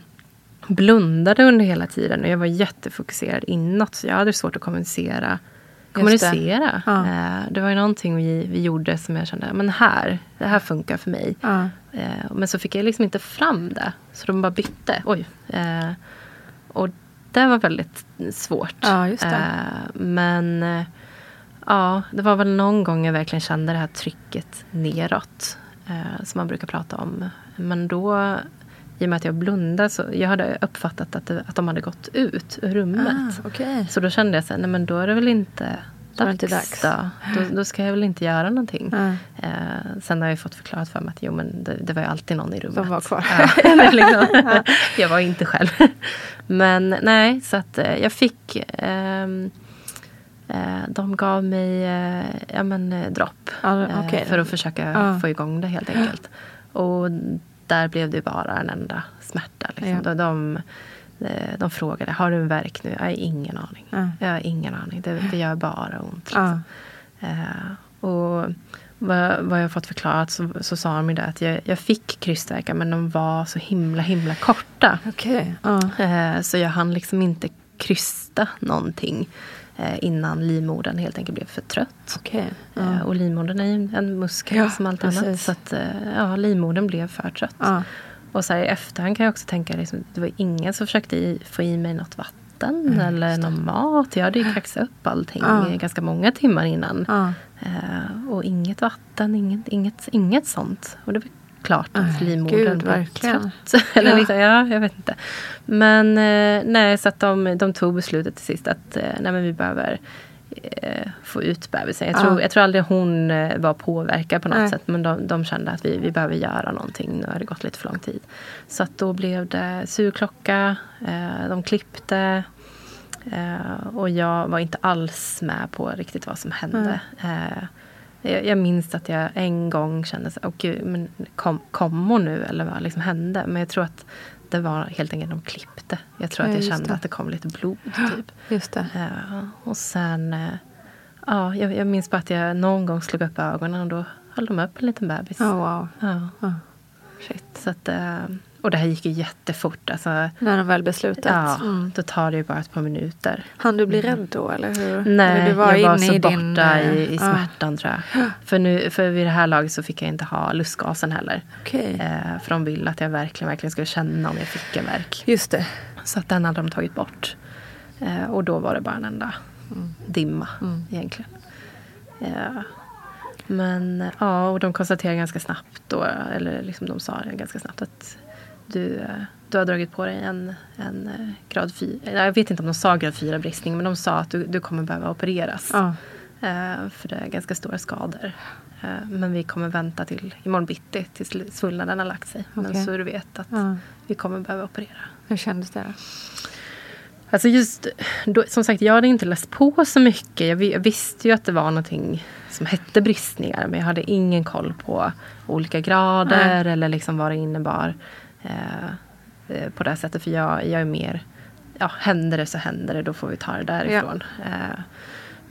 blundade under hela tiden och jag var jättefokuserad inåt. Så jag hade svårt att kommunicera. Just det. kommunicera. Ja. Eh, det var ju någonting vi, vi gjorde som jag kände, men här, det här funkar för mig. Ja. Eh, men så fick jag liksom inte fram det. Så de bara bytte. Oj. Eh, och det var väldigt svårt. Ja, men ja, det var väl någon gång jag verkligen kände det här trycket neråt. Eh, som man brukar prata om. Men då, i och med att jag blundade, så jag hade uppfattat att, det, att de hade gått ut ur rummet. Ah, okej. Så då kände jag så här, nej men då är det väl inte dags, inte dags. Då. Då, då ska jag väl inte göra någonting. Nej. Eh, sen har jag fått förklarat för mig att jo, men det, det var ju alltid någon i rummet. var kvar. Ja, *laughs* liksom, jag var inte själv. *laughs* Men nej, så att eh, jag fick eh, de gav mig eh, ja, men, eh, dropp Ja, eh, okej. för att försöka Ja. få igång det helt enkelt. Och där blev det bara en enda smärta. Liksom. Ja. De, de, eh, de frågade, har du en värk nu? Jag har ingen aning. Ja. Jag har ingen aning. Det, det gör bara ont. Ja. Liksom. Eh, och vad, vad jag fått förklarat så, så sa de det att jag, jag fick krystvärkar men de var så himla himla korta. Ja. Eh, så jag hann liksom inte krysta någonting eh, innan livmodern helt enkelt blev för trött. Ja. Eh, och livmodern är ju en muskel Ja, som allt annat. precis. Så att, eh, ja, livmodern blev för trött. Ja. Och så här, i efterhand kan jag också tänka, liksom, det var ingen som försökte i, få i mig något vatten eller någon mat. Jag hade ju kaxat upp allting Ja. ganska många timmar innan. Ja. Eh, och inget vatten, inget, inget, inget sånt. Och det var klart att Nej, livmodern blev trött. *laughs* Eller Ja. liksom, ja, jag vet inte. Men eh, nej, så att de, de tog beslutet till sist att eh, nej, men vi behöver eh, få ut bebisen. Jag tror, Ja. jag tror aldrig hon var påverkad på något Nej. sätt. Men de, de kände att vi, vi behöver göra någonting. Nu har det gått lite för lång tid. Så att då blev det sugklocka. Eh, de klippte. Och jag var inte alls med på riktigt vad som hände. Eh, jag, jag minns att jag en gång kände så åh gud, men kom, kom hon nu? Eller vad liksom hände? Men jag tror att det var helt enkelt de klippte. Jag tror Ja, att jag kände det. att det kom lite blod. *gasps* Typ. Just det. Eh, och sen, eh, ja, jag, jag minns bara att jag någon gång slog upp ögonen och då höll de upp en liten bebis. Ja, wow. Ja. Ja. Shit. Så att, eh, och det här gick ju jättefort. Alltså, När de väl beslutat. ja, Mm. då tar det ju bara ett par minuter. Han du bli rädd då eller hur? Mm. Nej, eller du var jag var så i borta din, eh, i, i ja. smärtan tror jag. För, nu, för vid det här laget så fick jag inte ha lustgasen heller. Okej. Eh, för de ville att jag verkligen, verkligen skulle känna om jag fick en verk. Just det. Så att den hade de tagit bort. Eh, och då var det bara en enda dimma egentligen. Eh, men ja, och de konstaterade ganska snabbt då, eller liksom de sa det ganska snabbt att du, du har dragit på dig en, en eh, grad 4. Jag vet inte om de sa grad 4 bristning men de sa att du, du kommer behöva opereras. Ja. Eh, för det är ganska stora skador. Eh, men vi kommer vänta till imorgon bitti tills svullnaden har lagt sig. Okej. Men så du vet att Ja. vi kommer behöva operera. Hur kändes det då? Alltså just, då, som sagt, jag hade inte läst på så mycket. Jag, vi- jag visste ju att det var någonting som hette bristningar. Men jag hade ingen koll på olika grader eller liksom vad det innebar. Eh, eh, på det sättet. För jag, jag är mer, ja, händer det så händer det. Då får vi ta det därifrån. Eh,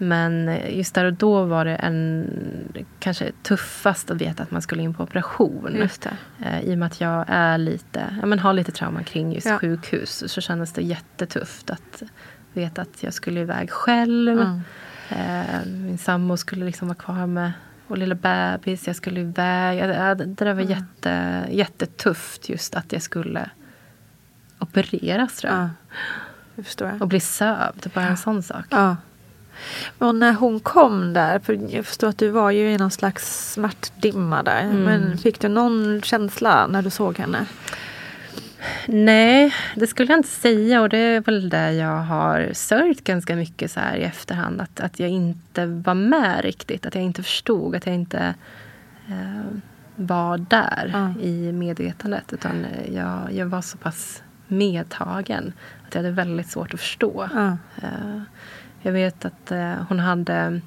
men just där och då var det en, kanske tuffast att veta att man skulle in på operation. Just. Eh, I och med att jag är lite, ja, men har lite trauma kring just Ja. sjukhus så kändes det jättetufft att veta att jag skulle iväg själv. Mm. Eh, min sambo skulle liksom vara kvar med vår lilla bebis. Jag skulle iväg. Det, där var Mm. jätte, jättetufft just att jag skulle opereras tror jag. Ja. Jag. Och bli sövd, bara en sån sak. Ja. Och när hon kom där, för jag förstår att du var ju i någon slags smärtdimma där. Mm. Men fick du någon känsla när du såg henne? Nej, det skulle jag inte säga. Och det är väl det jag har sörjt ganska mycket så här i efterhand. Att, att jag inte var med riktigt. Att jag inte förstod. Att jag inte eh, var där Ja. i medvetandet. Utan jag, jag var så pass medtagen. Att jag hade väldigt svårt att förstå. Ja. Eh, jag vet att eh, hon hade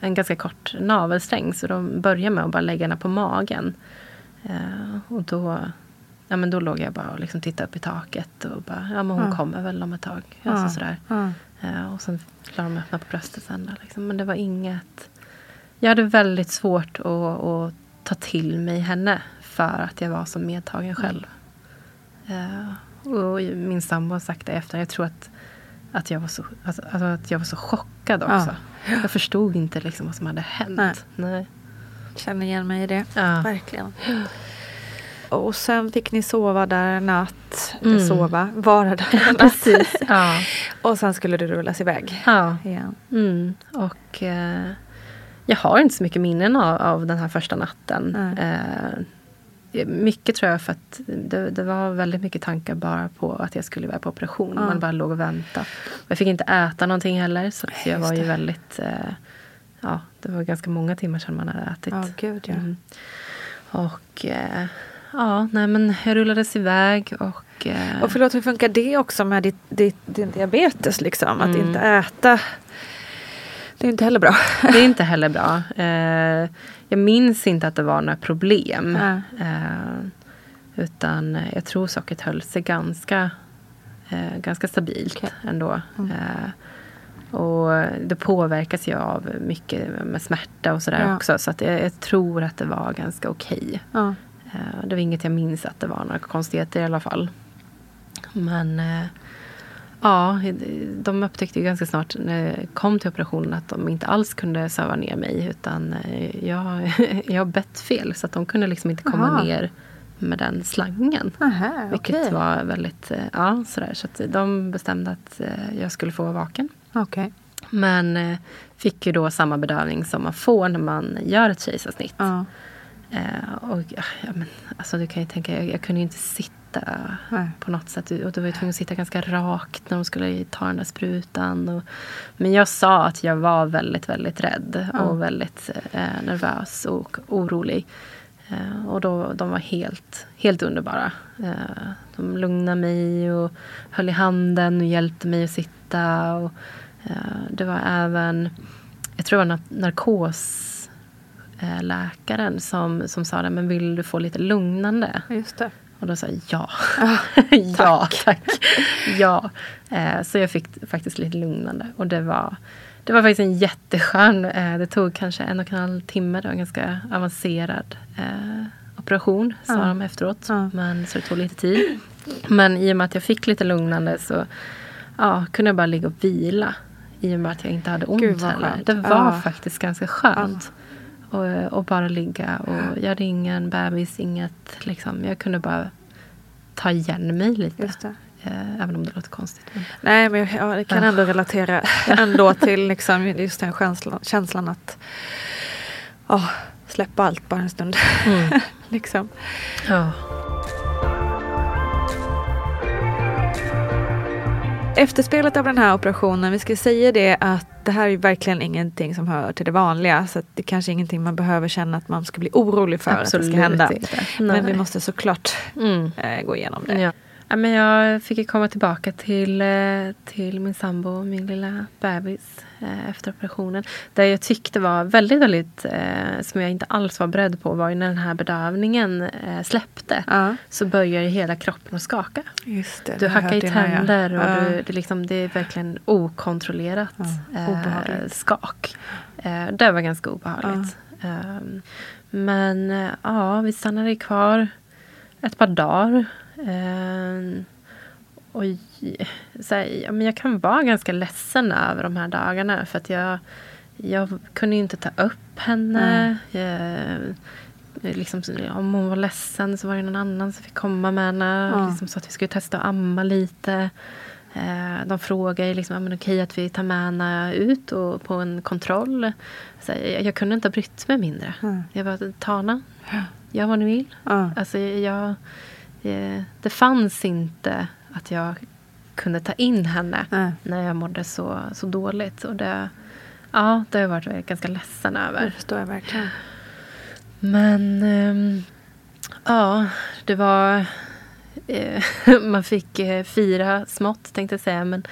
en ganska kort navelsträng. Så de började med att bara lägga henne på magen. Eh, och då, ja, men då låg jag bara och liksom tittade upp i taket. Och bara, ja men hon Ja. kommer väl om ett tag. Alltså Ja. sådär. Ja. Eh, och sen la de öppna på bröstet sen. Då, liksom. Men det var inget... Jag hade väldigt svårt att, att ta till mig henne. För att jag var så medtagen själv. Eh, och min sambo har sagt det efter. Jag tror att, att, jag var så, alltså, alltså att jag var så chockad också. Jag förstod inte liksom vad som hade hänt. Nej. Nej. Känner igen mig i det. Ja. Verkligen. Och sen fick ni sova där en natt. Mm. Sova, vara där en *laughs* natt. Precis. Ja. Och sen skulle du rullas iväg ja. igen. Mm. Och eh, jag har inte så mycket minnen av, av den här första natten. Eh, mycket tror jag för att det, det var väldigt mycket tankar bara på att jag skulle iväg på operation. Ja. Man bara låg och väntade. Och jag fick inte äta någonting heller. Så jag var ju det. väldigt... Eh, ja, det var ganska många timmar sedan man hade ätit. Ja, gud ja. Mm. Och eh, ja, nej men jag rullades iväg och... Eh, Och förlåt, hur funkar det också med ditt, ditt, din diabetes? Liksom? Att Mm. inte äta. Det är inte heller bra. *laughs* Det är inte heller bra. Eh, jag minns inte att det var några problem. Nej. Eh, utan jag tror sockret höll sig ganska, eh, ganska stabilt Okej. ändå. Mm. Eh, och det påverkas ju av mycket med smärta och sådär Ja. också. Så att jag, jag tror att det var ganska okej. Ja. Eh, det var inget jag minns att det var några konstigheter i alla fall. Men eh, ja, de upptäckte ju ganska snart när jag kom till operationen att de inte alls kunde söva ner mig. Utan eh, jag, *laughs* jag har bett fel så att de kunde liksom inte komma Aha. ner med den slangen. Aha, Vilket okej. var väldigt, ja sådär. Så att de bestämde att jag skulle få vara vaken. Okej. Men fick ju då samma bedövning som man får när man gör ett kejsarsnitt. Ja. Eh, och, ja, men, alltså, du kan ju tänka, jag, jag kunde ju inte sitta Nej. på något sätt. Och då var jag tvungen att sitta ganska rakt när de skulle ta den där sprutan. Och, men jag sa att jag var väldigt, väldigt rädd Ja. och väldigt eh, nervös och orolig. Eh, och då, de var helt, helt underbara. Eh, de lugnade mig och höll i handen och hjälpte mig att sitta. Och, eh, det var även, jag tror det var na- narkos läkaren som, som sa det, men vill du få lite lugnande? Just det. Och då sa jag ja. *laughs* ja, tack. ja. Eh, så jag fick faktiskt lite lugnande. Och det var, det var faktiskt en jätteskön, eh, det tog kanske en och en halv timme. Det var en ganska avancerad eh, operation, sa Ja. de efteråt. Ja. Men, så det tog lite tid. Men i och med att jag fick lite lugnande så ja, kunde jag bara ligga och vila. I och med att jag inte hade ont Gud, heller. Det var Ja. faktiskt ganska skönt. Och, och bara ligga. Och jag hade ingen bebis, inget liksom. Jag kunde bara ta igen mig lite. Eh, även om det låter konstigt. Men, Nej, men jag, jag kan ändå relatera ändå till liksom just den känslan, känslan att oh, släppa allt bara en stund. Mm. *laughs* liksom. Ja. Efterspelet av den här operationen, vi ska säga det att det här är verkligen ingenting som hör till det vanliga. Så det är kanske är ingenting man behöver känna att man ska bli orolig för Absolut att det ska hända. inte. Men vi måste såklart Mm. eh, gå igenom det. Ja. Ja, men jag fick komma tillbaka till, eh, till min sambo och min lilla bebis efter operationen. Det jag tyckte var väldigt, väldigt, eh, som jag inte alls var beredd på var ju när den här bedövningen eh, släppte. Ja. Så börjar hela kroppen att skaka. Det, Du hackar i tänder och Ja. du, det, liksom, det är verkligen okontrollerat Ja, eh, skak. Eh, det var ganska obehagligt. Ehm, men eh, ja, vi stannade kvar ett par dagar. Ehm, och så här, ja, men jag kan vara ganska ledsen över de här dagarna. För att jag, jag kunde inte ta upp henne. Jag, liksom, om hon var ledsen så var det någon annan som fick komma med henne. Ja. Liksom, så att vi skulle testa att amma lite. Eh, de frågade liksom, ja, men okej att vi tar med henne ut och på en kontroll. Så jag, jag kunde inte ha brytt mig mindre. Mm. Jag var Tana, gör vad ni vill. Ja. Alltså, jag, det fanns inte att jag kunde ta in henne Nej. när jag mådde så, så dåligt. Och det, ja, det har jag varit ganska ledsen Det över. förstår jag verkligen. Men ehm, ja, det var... Eh, *laughs* man fick eh, fira smått tänkte jag säga. Men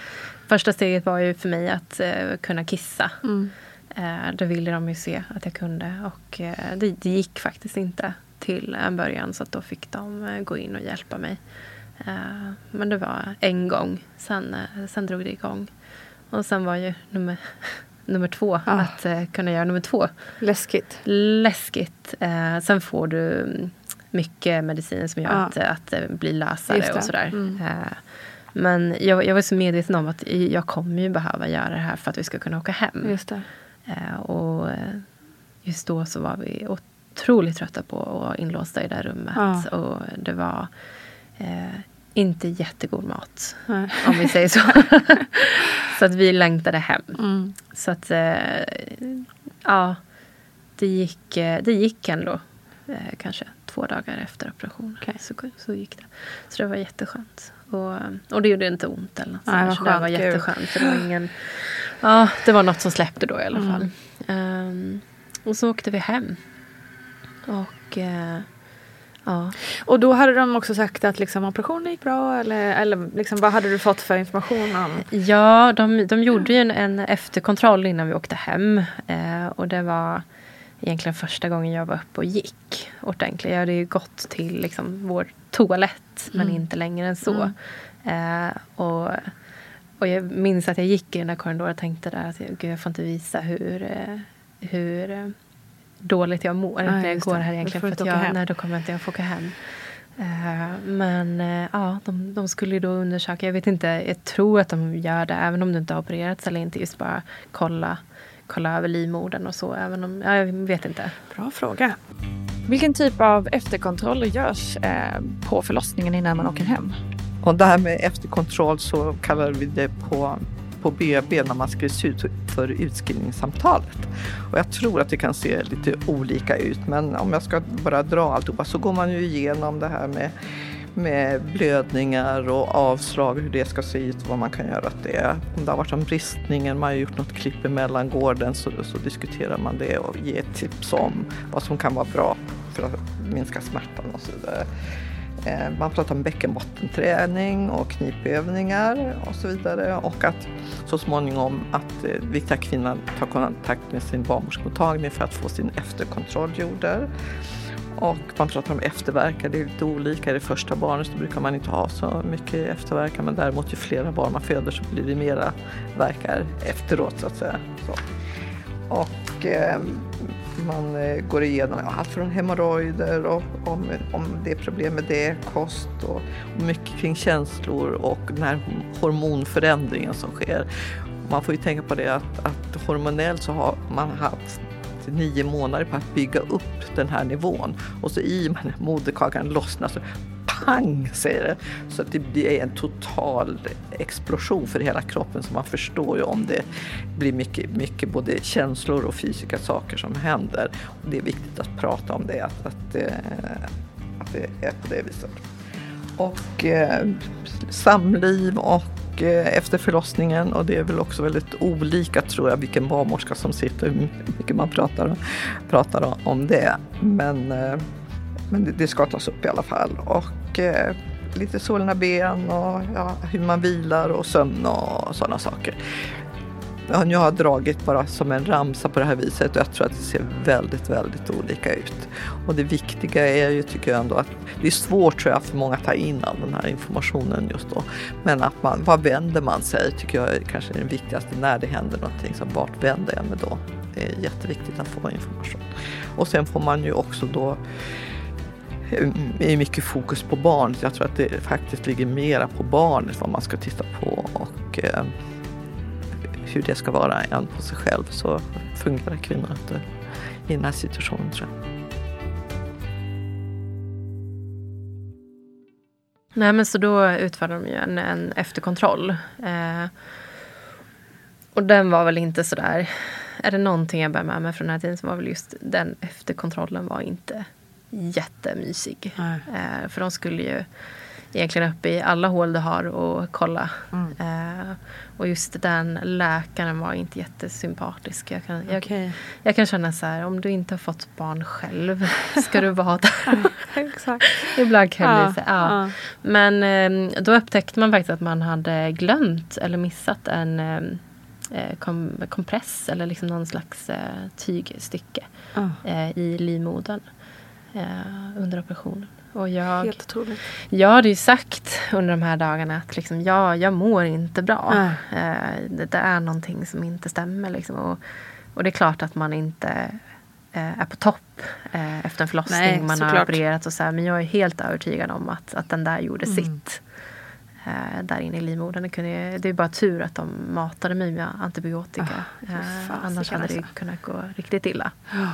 första steget var ju för mig att eh, kunna kissa. Mm. Eh, det ville de ju se att jag kunde. Och eh, det, det gick faktiskt inte till en början. Så att då fick de eh, gå in och hjälpa mig. Eh, men det var en gång. Sen, eh, sen drog det igång. Och sen var ju nummer, *laughs* nummer två Ah. att eh, kunna göra nummer två. Läskigt. Läskigt. Sen får du mycket medicin som gör Ja. att, att det blir lösare och sådär. Mm. Men jag, jag var så medveten om att jag kommer ju behöva göra det här för att vi ska kunna åka hem. Just det. Och just då så var vi otroligt trötta på att vara inlåsta i det rummet. Ja. Och det var eh, inte jättegod mat. Nej. Om vi säger så. *laughs* så att vi längtade hem. Mm. Så att eh, ja, det gick, eh, det gick ändå. Eh, kanske två dagar efter operationen. Okej. Så, så gick det. Så det var jätteskönt. Och, och det gjorde inte ont eller något Nej, så det var skönt, jätteskönt. För det var ingen, ja, det var något som släppte då i alla Mm. fall. Ehm, och så åkte vi hem. Och eh, ja. Och då hade de också sagt att liksom, operationen gick bra eller, eller liksom, vad hade du fått för information om? Ja, de, de gjorde ju en, en efterkontroll innan vi åkte hem. Eh, och det var egentligen första gången jag var uppe och gick ordentligt. Jag hade ju gått till liksom, vår toalett, men Mm. inte längre än så. Eh, och, och jag minns att jag gick i den där korridoren och tänkte där att jag, gud, jag får inte visa hur, eh, hur eh, dåligt jag mår Nej, när jag går det. här egentligen. För att jag, hem. nej, då kommer jag inte att få åka hem. Eh, men eh, ja, de, de skulle ju då undersöka. Jag vet inte, jag tror att de gör det även om du inte har opererats eller inte. Just bara kolla, kolla över livmodern och så. Även om, ja, jag vet inte. Bra fråga. Vilken typ av efterkontroller görs eh, på förlossningen innan man åker hem? Och det här med efterkontroll så kallar vi det på, på BB när man skrivs ut för utskrivningssamtalet. Och jag tror att det kan se lite olika ut men om jag ska bara dra alltihopa så går man ju igenom det här med med blödningar och avslag, hur det ska se ut, vad man kan göra åt det. Om det har varit en bristning, man har gjort något klipp i mellangården så, så diskuterar man det och ger tips om vad som kan vara bra för att minska smärtan och så vidare. Eh, man pratar om bäckenbottenträning och knipövningar och så vidare och att så småningom att eh, viktiga kvinnan tar kontakt med sin barnmorskemottagning för att få sin efterkontroll gjord där. Och man pratar om efterverkar, det är lite olika. I det första barnet så brukar man inte ha så mycket efterverkar men däremot ju flera barn man föder så blir det mera verkar efteråt så att säga. Så. Och eh, man eh, går igenom allt från hemorrojder och om, om det är problem med det, kost och, och mycket kring känslor och den här hormonförändringen som sker. Man får ju tänka på det att, att hormonellt så har man haft nio månader på att bygga upp den här nivån och så i moderkakan lossnar så pang säger det. Så att det blir en total explosion för hela kroppen så man förstår ju om det blir mycket, mycket både känslor och fysiska saker som händer. Och det är viktigt att prata om det, att, att, eh, att det är på det viset. Och eh, samliv och eh, efter förlossningen och det är väl också väldigt olika tror jag vilken barnmorska som sitter, hur mycket man pratar, pratar om det. Men, eh, men det, det ska tas upp i alla fall. Och eh, lite solna ben och ja, hur man vilar och sömn och sådana saker. Jag nu har jag dragit bara som en ramsa på det här viset och jag tror att det ser väldigt, väldigt olika ut. Och det viktiga är ju, tycker jag ändå, att det är svårt tror jag för många att ta in all den här informationen just då. Men att man, vad vänder man sig tycker jag är kanske är det viktigaste när det händer någonting. Så vart vänder jag mig då? Det är jätteviktigt att få information. Och sen får man ju också då är mycket fokus på barnet. Jag tror att det faktiskt ligger mera på barnet vad man ska titta på och eh, hur det ska vara än på sig själv. Så fungerar kvinnor inte i den här situationen tror jag. Nej men så då utförde de ju en, en efterkontroll. Eh, och den var väl inte sådär... Är det någonting jag bär med mig från den här tiden så var väl just den efterkontrollen var inte jättemysig. Eh, för de skulle ju egentligen upp i alla hål du har och kolla. Mm. Eh, och just den läkaren var inte jättesympatisk. Jag kan, jag, okay. jag kan känna så här, om du inte har fått barn själv, *laughs* ska du vara där? *laughs* Exakt. Ibland kan ja, det ja. ja. Men eh, då upptäckte man faktiskt att man hade glömt eller missat en eh, eh kom, kompress eller liksom någon slags eh, tygstycke eh, i livmodern under operationen. Och jag, Helt otroligt. Jag hade ju sagt under de här dagarna att liksom, ja, jag mår inte bra. Eh, det, det, är någonting som inte stämmer. Liksom. Och, och det är klart att man inte eh, är på topp eh, efter en förlossning. Nej, man har opererat och så här, Men jag är helt övertygad om att, att den där gjorde mm. sitt. Eh, där inne i livmodern. Det, kunde, det är bara tur att de matade mig med antibiotika. Oh, annars hade det kunnat gå riktigt illa. Oh.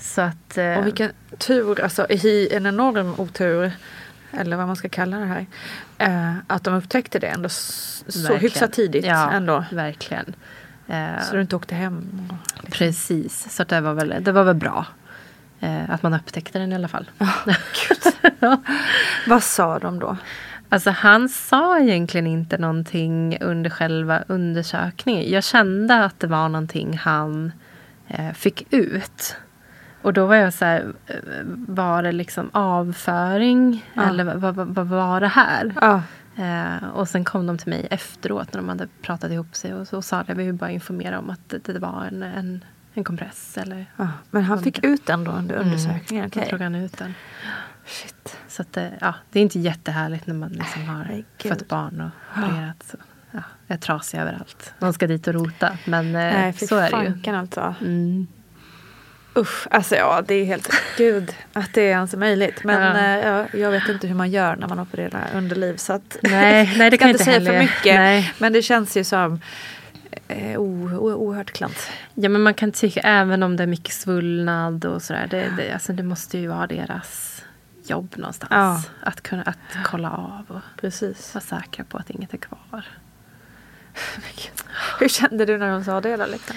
Så att, eh, och vilken tur, alltså en enorm otur, eller vad man ska kalla det här. Eh, att de upptäckte det ändå så hyfsat tidigt. Ja, ändå. verkligen. Eh, så du inte åkte hem? Liksom. Precis, så det var väl, det var väl bra. Eh, att man upptäckte den i alla fall. Oh. *laughs* Vad sa de då? Alltså han sa egentligen inte någonting under själva undersökningen. Jag kände att det var någonting han eh, fick ut. Och då var jag så här, var det liksom avföring? Ja. Eller vad, vad, vad, var det här? Ja. Eh, och sen kom de till mig efteråt när de hade pratat ihop sig och, så sa att vi vill bara informera om att det, det var en, en, en kompress. Eller ja. Men han fick ut den då under mm. undersökningen? Mm, okay. Jag han ut den. Shit. Så att, ja, det är inte jättehärligt när man liksom har fött barn och opererat. Så. Ja, jag är trasig överallt. Man ska dit och rota. Men eh, Nej, så är det ju. Alltså. Mm. Usch, alltså ja det är helt, gud att det är ens möjligt. Men ja. eh, jag vet inte hur man gör när man opererar underliv så att nej, nej, det *laughs* kan inte säga heller. för mycket. Nej. Men det känns ju som eh, oerhört klant. Ja men man kan tycka även om det är mycket svullnad och sådär. Det, det, alltså, det måste ju vara deras jobb någonstans. Ja. Att kunna att kolla av och Precis. vara säkra på att inget är kvar. *laughs* Hur kände du när de sa det då? Liksom?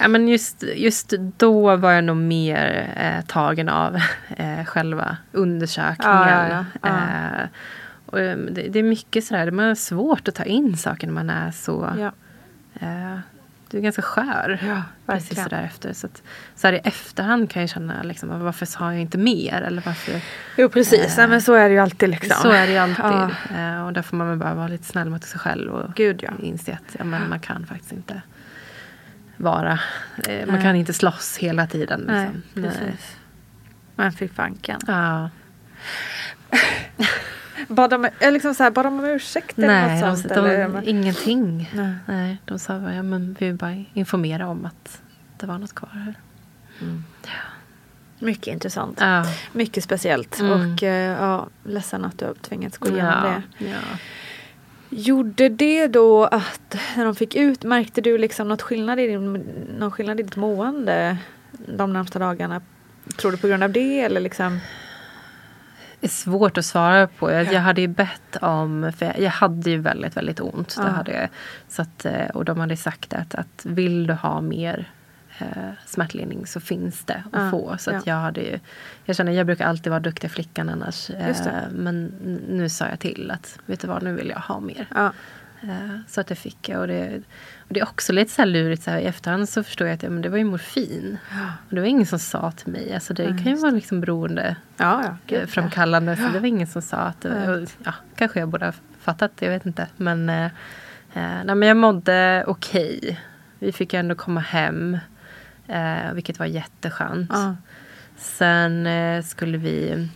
Ja, men just, just då var jag nog mer eh, tagen av *laughs* eh, själva undersökningen. Ja, ja, ja. Eh, och, eh, det, det, är mycket sådär, det är svårt att ta in saker när man är så... Eh, du är ganska skör ja, precis sådär efter. Så, att, så här i efterhand kan jag känna liksom, varför sa jag inte mer? Eller varför, jo precis, eh, men så är det ju alltid. Liksom. Så är det ju alltid. Eh, och där får man väl bara vara lite snäll mot sig själv och Gud, ja. inse att ja, men man kan faktiskt inte vara. Eh, man kan inte slåss hela tiden. Liksom. Nej, precis. Men fy fanken. Ja. *laughs* bad, de, liksom så här, bad de om ursäkt eller Nej, något sånt? De, eller? ingenting. Nej. Nej. de sa bara, ja, men vi vill bara informera om att det var något kvar här. Mm. Ja. Mycket intressant. Ja. Mycket speciellt. Mm. Och eh, ja, ledsen att du har tvingats gå igenom ja. det. Ja. Gjorde det då att när de fick ut, märkte du liksom något skillnad i, din, någon skillnad i ditt mående de närmsta dagarna? Tror du på grund av det eller liksom? är svårt att svara på. Jag, jag hade ju bett om, för jag, jag hade ju väldigt, väldigt ont. Ja. Det hade jag. Så att, eh, och de hade sagt att, att vill du ha mer eh, smärtlindring så finns det att Ja, få. Så att ja. jag hade ju, jag känner jag brukar alltid vara duktiga flickan annars. Eh, men nu sa jag till att vet du vad, nu vill jag ha mer. Ja. Eh, Så att det fick jag. Och det, och det är också lite så här lurigt. Så här, I efterhand så förstår jag att ja, men det var ju morfin. Och det var ingen som sa till mig. Alltså det kan ju vara liksom beroende Ja, framkallande. Så det var ingen som sa att det och, ja, Kanske jag borde ha fattat jag vet inte. Men, eh, eh, nej, men jag mådde okej. Vi fick ändå komma hem. Eh, vilket var jätteskönt. Ja. Sen eh, skulle vi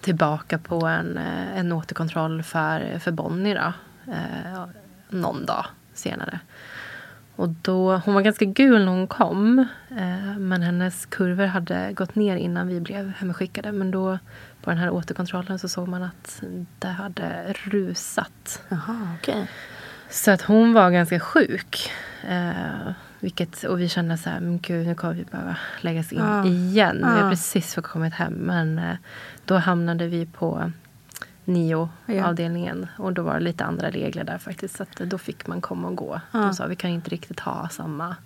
tillbaka på en, eh, en återkontroll för, för Bonnie då. Eh, någon dag senare. Och då, hon var ganska gul när hon kom. Eh, men hennes kurvor hade gått ner innan vi blev hemskickade. Men då på den här återkontrollen så såg man att det hade rusat. Jaha, okej. Så att hon var ganska sjuk. Eh, vilket, och vi kände så här, men gud nu kommer vi behöva läggas in Ja. igen. Vi Ja. har precis kommit hem. Men eh, då hamnade vi på NIO-avdelningen. Och då var det lite andra regler där faktiskt. Så eh, då fick man komma och gå. Ja. De sa vi kan inte riktigt ha samma,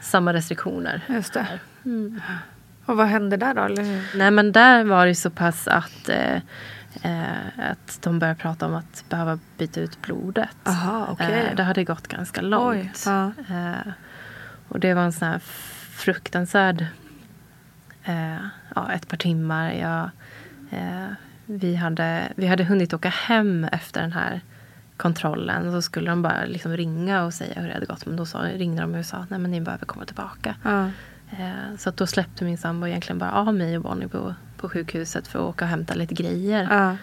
samma restriktioner. Just det. Mm. Och vad hände där då? Nej men där var det så pass att, eh, eh, att de började prata om att behöva byta ut blodet. Aha, okej. eh, det hade gått ganska långt. Oj, ja. eh, och det var en sån här fruktansvärd... Eh, ja, ett par timmar. Jag, eh, vi, hade, vi hade hunnit åka hem efter den här kontrollen. Så skulle de bara liksom ringa och säga hur det hade gått. Men då sa, ringde de och sa att ni behöver komma tillbaka. Ja. Eh, Så då släppte min sambo egentligen bara av mig och Bonnie på, på sjukhuset för att åka och hämta lite grejer. Ja.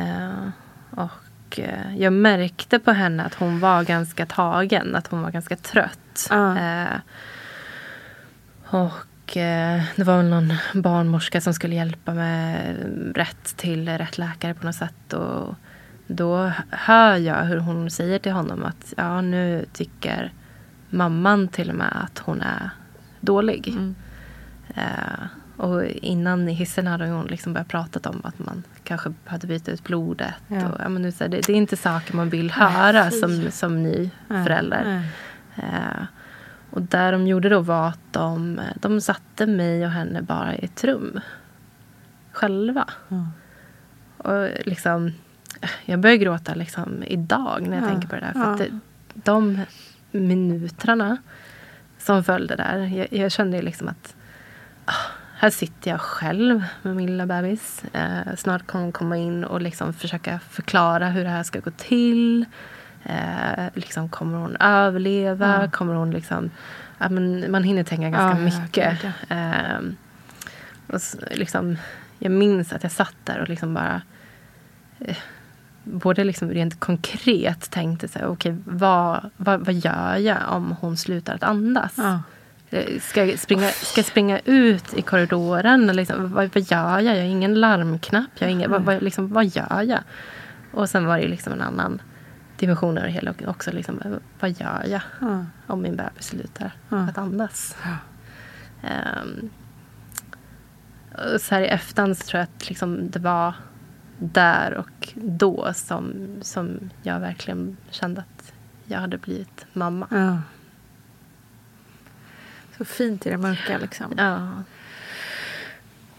Eh, och eh, jag märkte på henne att hon var ganska tagen, att hon var ganska trött. Ja. Eh, och det var väl någon barnmorska som skulle hjälpa med rätt till rätt läkare på något sätt. Och då hör jag hur hon säger till honom att ja, nu tycker mamman till och med att hon är dålig. Mm. Och innan i hissen hade hon liksom börjat prata om att man kanske behövde byta ut blodet. Ja. Och, ja, men det, det är inte saker man vill höra fy. som, som ny Nej, förälder. nej. Eh, och där de gjorde då var att de, de satte mig och henne bara i ett rum. Själva. Ja. Och liksom, jag börjar gråta liksom idag när jag Ja, tänker på det där. För att det, de minuterna som följde där. Jag, jag kände liksom att ah, här sitter jag själv med min lilla bebis. Eh, snart kommer hon komma in och liksom försöka förklara hur det här ska gå till. Eh, liksom, kommer hon överleva? Ja. Kommer hon liksom... Ja, men man hinner tänka ganska Ja, mycket. Ehm, och liksom, jag minns att jag satt där och liksom bara eh, både liksom rent konkret tänkte så här, okej, vad, vad, vad gör jag om hon slutar att andas? Ja. Eh, Ska jag springa, ska springa ut i korridoren? Liksom, vad, vad gör jag? Jag har ingen larmknapp. Jag ingen, vad, vad, liksom, vad gör jag? Och sen var det liksom en annan dimension av det hela också. Liksom, vad gör jag Ja. om min bebis slutar Ja. att andas? Och så här i efterhand så tror jag att liksom det var där och då som, som jag verkligen kände att jag hade blivit mamma. Ja. Så fint i det mörka liksom. Ja.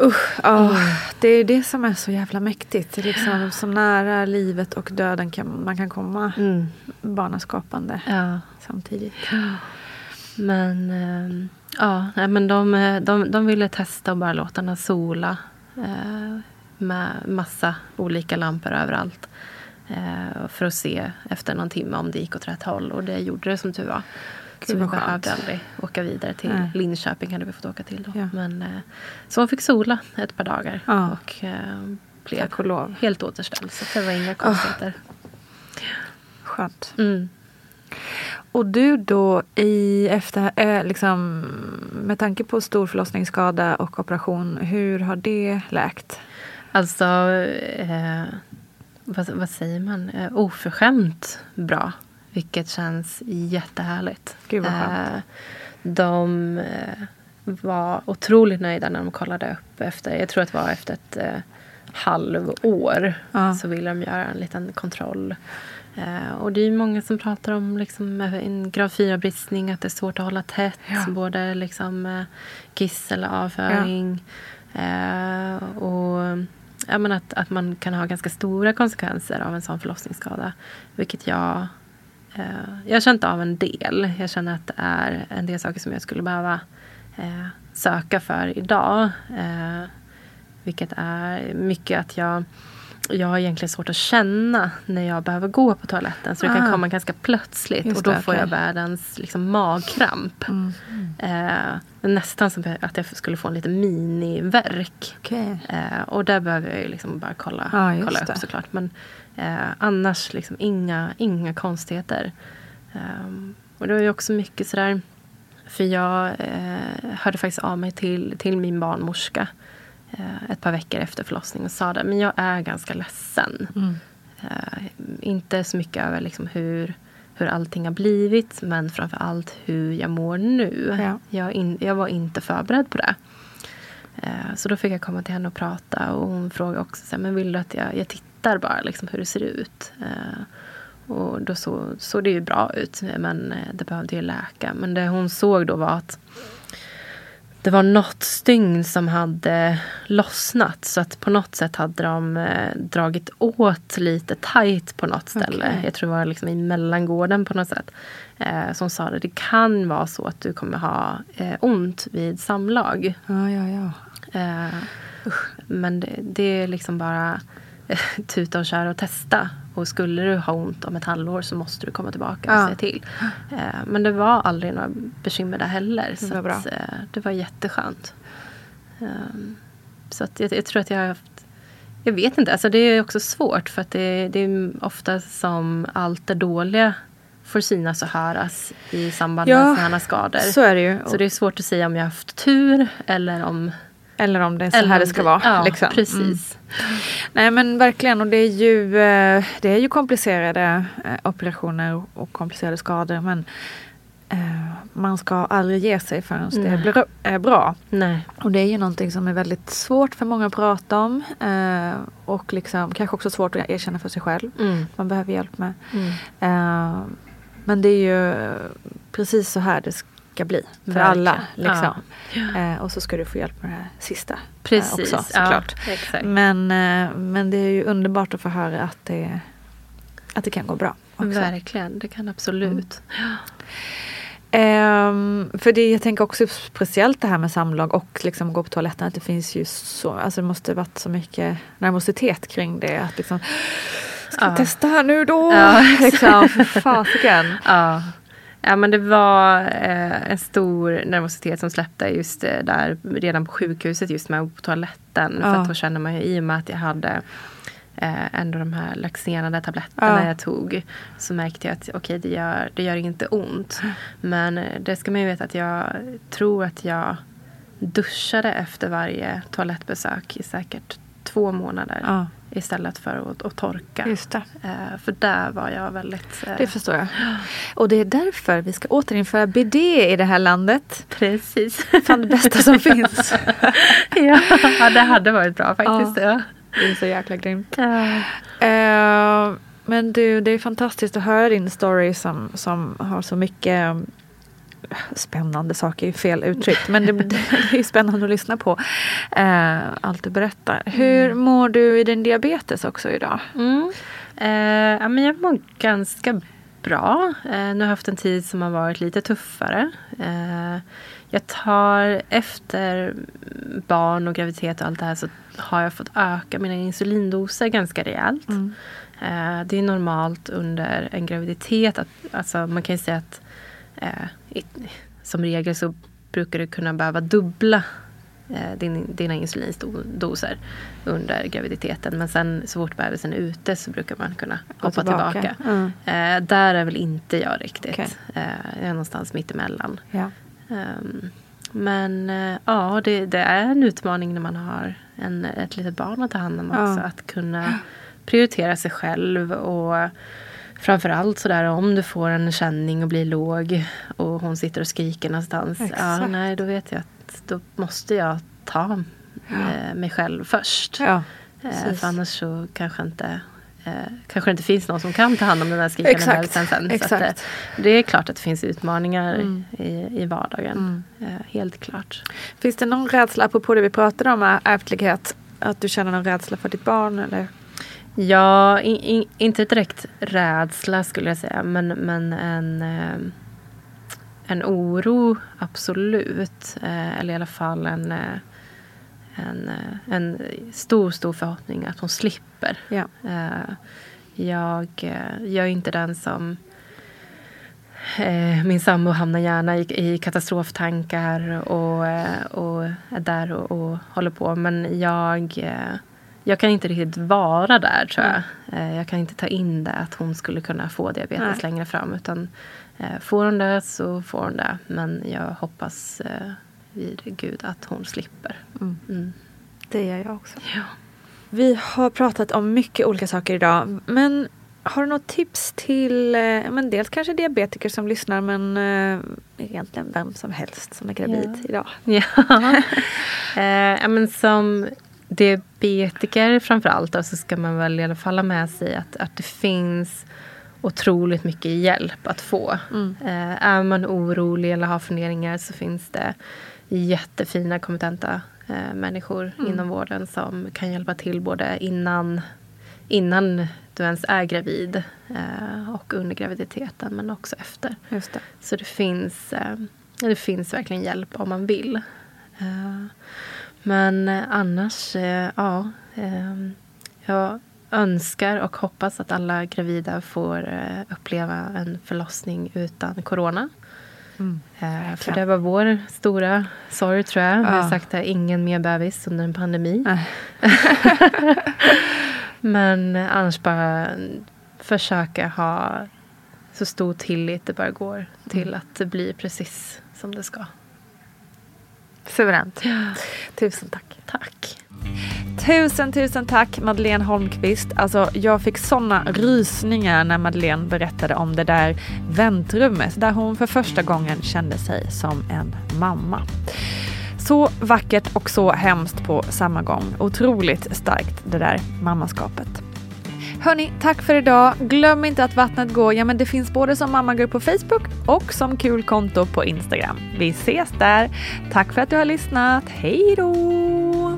Usch, ja. Det är det som är så jävla mäktigt. Liksom så nära livet och döden kan, man kan komma Mm. barnaskapande ja. samtidigt. Men, ehm, ja, men de, de, de ville testa och bara låta henne sola. Eh, med massa olika lampor överallt. Eh, för att se efter någon timme om det gick åt rätt håll. Och det gjorde det som tur var. Gud, så vi behövde aldrig åka vidare till Nej. Linköping. hade vi fått åka till då. Ja. Men, eh, så hon fick sola ett par dagar. Ja. Och eh, blev och lov. helt återställd. Så det var inga konstigheter. Skönt. Mm. Och du då i efter, eh, liksom, med tanke på stor förlossningsskada och operation, hur har det läkt? Alltså, eh, vad, vad säger man? Eh, oförskämt bra. Vilket känns jättehärligt. Gud, vad skönt. Eh, de eh, var otroligt nöjda när de kollade upp efter, jag tror att det var efter ett, eh, halvår Ja. så vill de göra en liten kontroll. Och det är många som pratar om liksom, en grav 4-bristning, att det är svårt att hålla tätt. Ja. Både liksom, kiss eller avföring. Eh, och ja, men att, att man kan ha ganska stora konsekvenser av en sån förlossningsskada. Vilket jag Eh, jag har känt av en del. Jag känner att det är en del saker som jag skulle behöva eh, söka för idag. Eh, vilket är mycket att jag, jag har egentligen svårt att känna när jag behöver gå på toaletten. Så det kan Ah. komma ganska plötsligt Just och då det, får jag okej. världens liksom, magkramp. Mm. Eh, nästan som att jag skulle få en liten minivärk. Okej. Eh, och där behöver jag ju liksom bara kolla, just kolla det. upp såklart. Men eh, annars liksom inga, inga konstigheter. Ehm, och det var ju också mycket sådär. För jag eh, hörde faktiskt av mig till, till min barnmorska ett par veckor efter förlossningen och sa det. Men jag är ganska ledsen. Mm. Eh, inte så mycket över liksom hur, hur allting har blivit. Men framför allt hur jag mår nu. Ja. Jag, in, jag var inte förberedd på det. Eh, Så då fick jag komma till henne och prata och hon frågade också så här, men vill du att jag, jag tittar bara liksom hur det ser ut. Eh, Och då så, såg det ju bra ut men eh, det behövde ju läka. Men det hon såg då var att det var något stygn som hade lossnat. Så att på något sätt hade de eh, dragit åt lite tajt på något ställe. Okej. Jag tror det var liksom i mellangården på något sätt. Eh, som sa det, det kan vara så att du kommer ha eh, ont vid samlag. Ja, ja, ja. Eh, men det, det är liksom bara eh, tuta och köra och testa. Och skulle du ha ont om ett halvår så måste du komma tillbaka och Ja. se till. Eh, men det var aldrig några bekymmer där heller. Så var bra. Att, eh, det var jätteskönt. Um, så att jag, jag tror att jag har haft jag vet inte, alltså det är också svårt för att det, det är ofta som allt det dåliga får synas och höras i samband Ja, med sådana skador. Så är det ju. Så det är svårt att säga om jag har haft tur eller om... Eller om det är så eller här det ska vara. Ja, liksom. precis. Mm. Nej men verkligen och det är ju, eh, det är ju komplicerade eh, operationer och- komplicerade skador men eh, man ska aldrig ge sig förrän det Nej. blir är bra. Nej. Och det är ju någonting som är väldigt svårt för många att prata om och liksom, kanske också svårt att erkänna för sig själv. Mm. Man behöver hjälp med. Mm. Men det är ju precis så här det ska bli för Verkligen. alla. Liksom. Ja. Eh, och så ska du få hjälp med det här sista. eh, Precis. också, såklart. Ja. Men, eh, men det är ju underbart att få höra att det, att det kan gå bra. Också. Verkligen, det kan absolut. Ehm, för det, jag tänker också speciellt det här med samlag och liksom gå på toaletten. Att det finns ju så, alltså det måste varit så mycket nervositet kring det. Att liksom, ska jag Ja. testa här nu då? Ja, *laughs* liksom, för fasiken. Ja. Ja men det var eh, en stor nervositet som släppte just eh, där redan på sjukhuset just med på toaletten. För Ja. att då kände man ju i och med att jag hade eh, ändå de här laxerande tabletterna Ja. jag tog. Så märkte jag att okej det, gör, det gör inte ont. Men eh, det ska man ju veta att jag tror att jag duschade efter varje toalettbesök i säkert två månader. Ja, Istället för att, att torka. just det. Eh, för där var jag väldigt... eh, Det förstår jag. Och det är därför vi ska återinföra BD i det här landet. Precis. Fan det bästa som *laughs* finns. ja, ja, det hade varit bra faktiskt. Ja. Det är så jäkla grymt. Ja. Eh, men du, det är fantastiskt att höra din story som, som har så mycket spännande saker, är fel uttryckt. Men det, det är spännande att lyssna på eh, allt du berättar. Hur mår du i din diabetes också idag? Mm. Eh, ja, men jag mår ganska bra. Eh, nu har jag haft en tid som har varit lite tuffare. Eh, jag tar efter barn och graviditet och allt det här så har jag fått öka mina insulindoser ganska rejält. Mm. Eh, det är normalt under en graviditet. Att, alltså, man kan ju säga att eh, som regel så brukar du kunna behöva dubbla eh, din, dina insulindoser under graviditeten. Men sen så fort bebisen är ute så brukar man kunna Gå hoppa tillbaka. tillbaka. Mm. Eh, där är väl inte jag riktigt. Okej. Eh, jag är någonstans mitt emellan. Ja. Ehm, men eh, ja, det, det är en utmaning när man har en, ett litet barn att ta hand om Ja. också. Att kunna prioritera sig själv och framförallt sådär om du får en känning och blir låg och hon sitter och skriker någonstans. Ja, Exakt. nej, då vet jag att då måste jag ta eh, mig själv först. Ja. Eh, för annars så kanske inte eh, kanske det inte finns någon som kan ta hand om den här skrikande bebisen sen. Så att, eh, det är klart att det finns utmaningar Mm. i, i vardagen. Eh, helt klart. Finns det någon rädsla, apropå det vi pratade om, ärftlighet, att du känner någon rädsla för ditt barn? Eller? Ja, in, in, inte direkt rädsla skulle jag säga. Men, men en, eh, en oro, absolut. Eh, eller i alla fall en, eh, en, en stor, stor förhoppning att hon slipper. Ja. Jag, jag är inte den som... Min sambo hamnar gärna i, i katastroftankar och, och är där och, och håller på. Men jag, jag kan inte riktigt vara där, tror jag. Eh, jag kan inte ta in det, att hon skulle kunna få diabetes Nej. längre fram. Utan eh, får hon det så får hon det. Men jag hoppas eh, vid Gud att hon slipper. Mm. Det gör jag också. Ja. Vi har pratat om mycket olika saker idag. Men har du något tips till men dels kanske diabetiker som lyssnar men egentligen vem som helst som är gravid Ja. idag? *laughs* Ja. eh, men som diabetiker framför allt då, så ska man väl i alla fall ha med sig att, att det finns otroligt mycket hjälp att få. Eh, är man orolig eller har funderingar så finns det jättefina kompetenta eh, människor inom vården som kan hjälpa till både innan, innan du ens är gravid eh, och under graviditeten men också efter. Det. Så det finns, eh, det finns verkligen hjälp om man vill. Men eh, annars, eh, ja. Eh, jag önskar och hoppas att alla gravida får eh, uppleva en förlossning utan corona. Eh, för det var vår stora sorg tror jag. Vi har sagt det, ingen mer bebis under en pandemi. *laughs* Men annars bara försöka ha så stor tillit det bara går till att det blir precis som det ska. Suveränt. Tusen tack. Tack. Tusen, tusen tack Madeleine Holmqvist. Alltså, jag fick såna rysningar när Madeleine berättade om det där väntrummet där hon för första gången kände sig som en mamma. Så vackert och så hemskt på samma gång. Otroligt starkt det där mammaskapet. Hörni, tack för idag. Glöm inte att Vattnet går, ja men det finns både som mammagrupp på Facebook och som kul konto på Instagram. Vi ses där. Tack för att du har lyssnat. Hej då!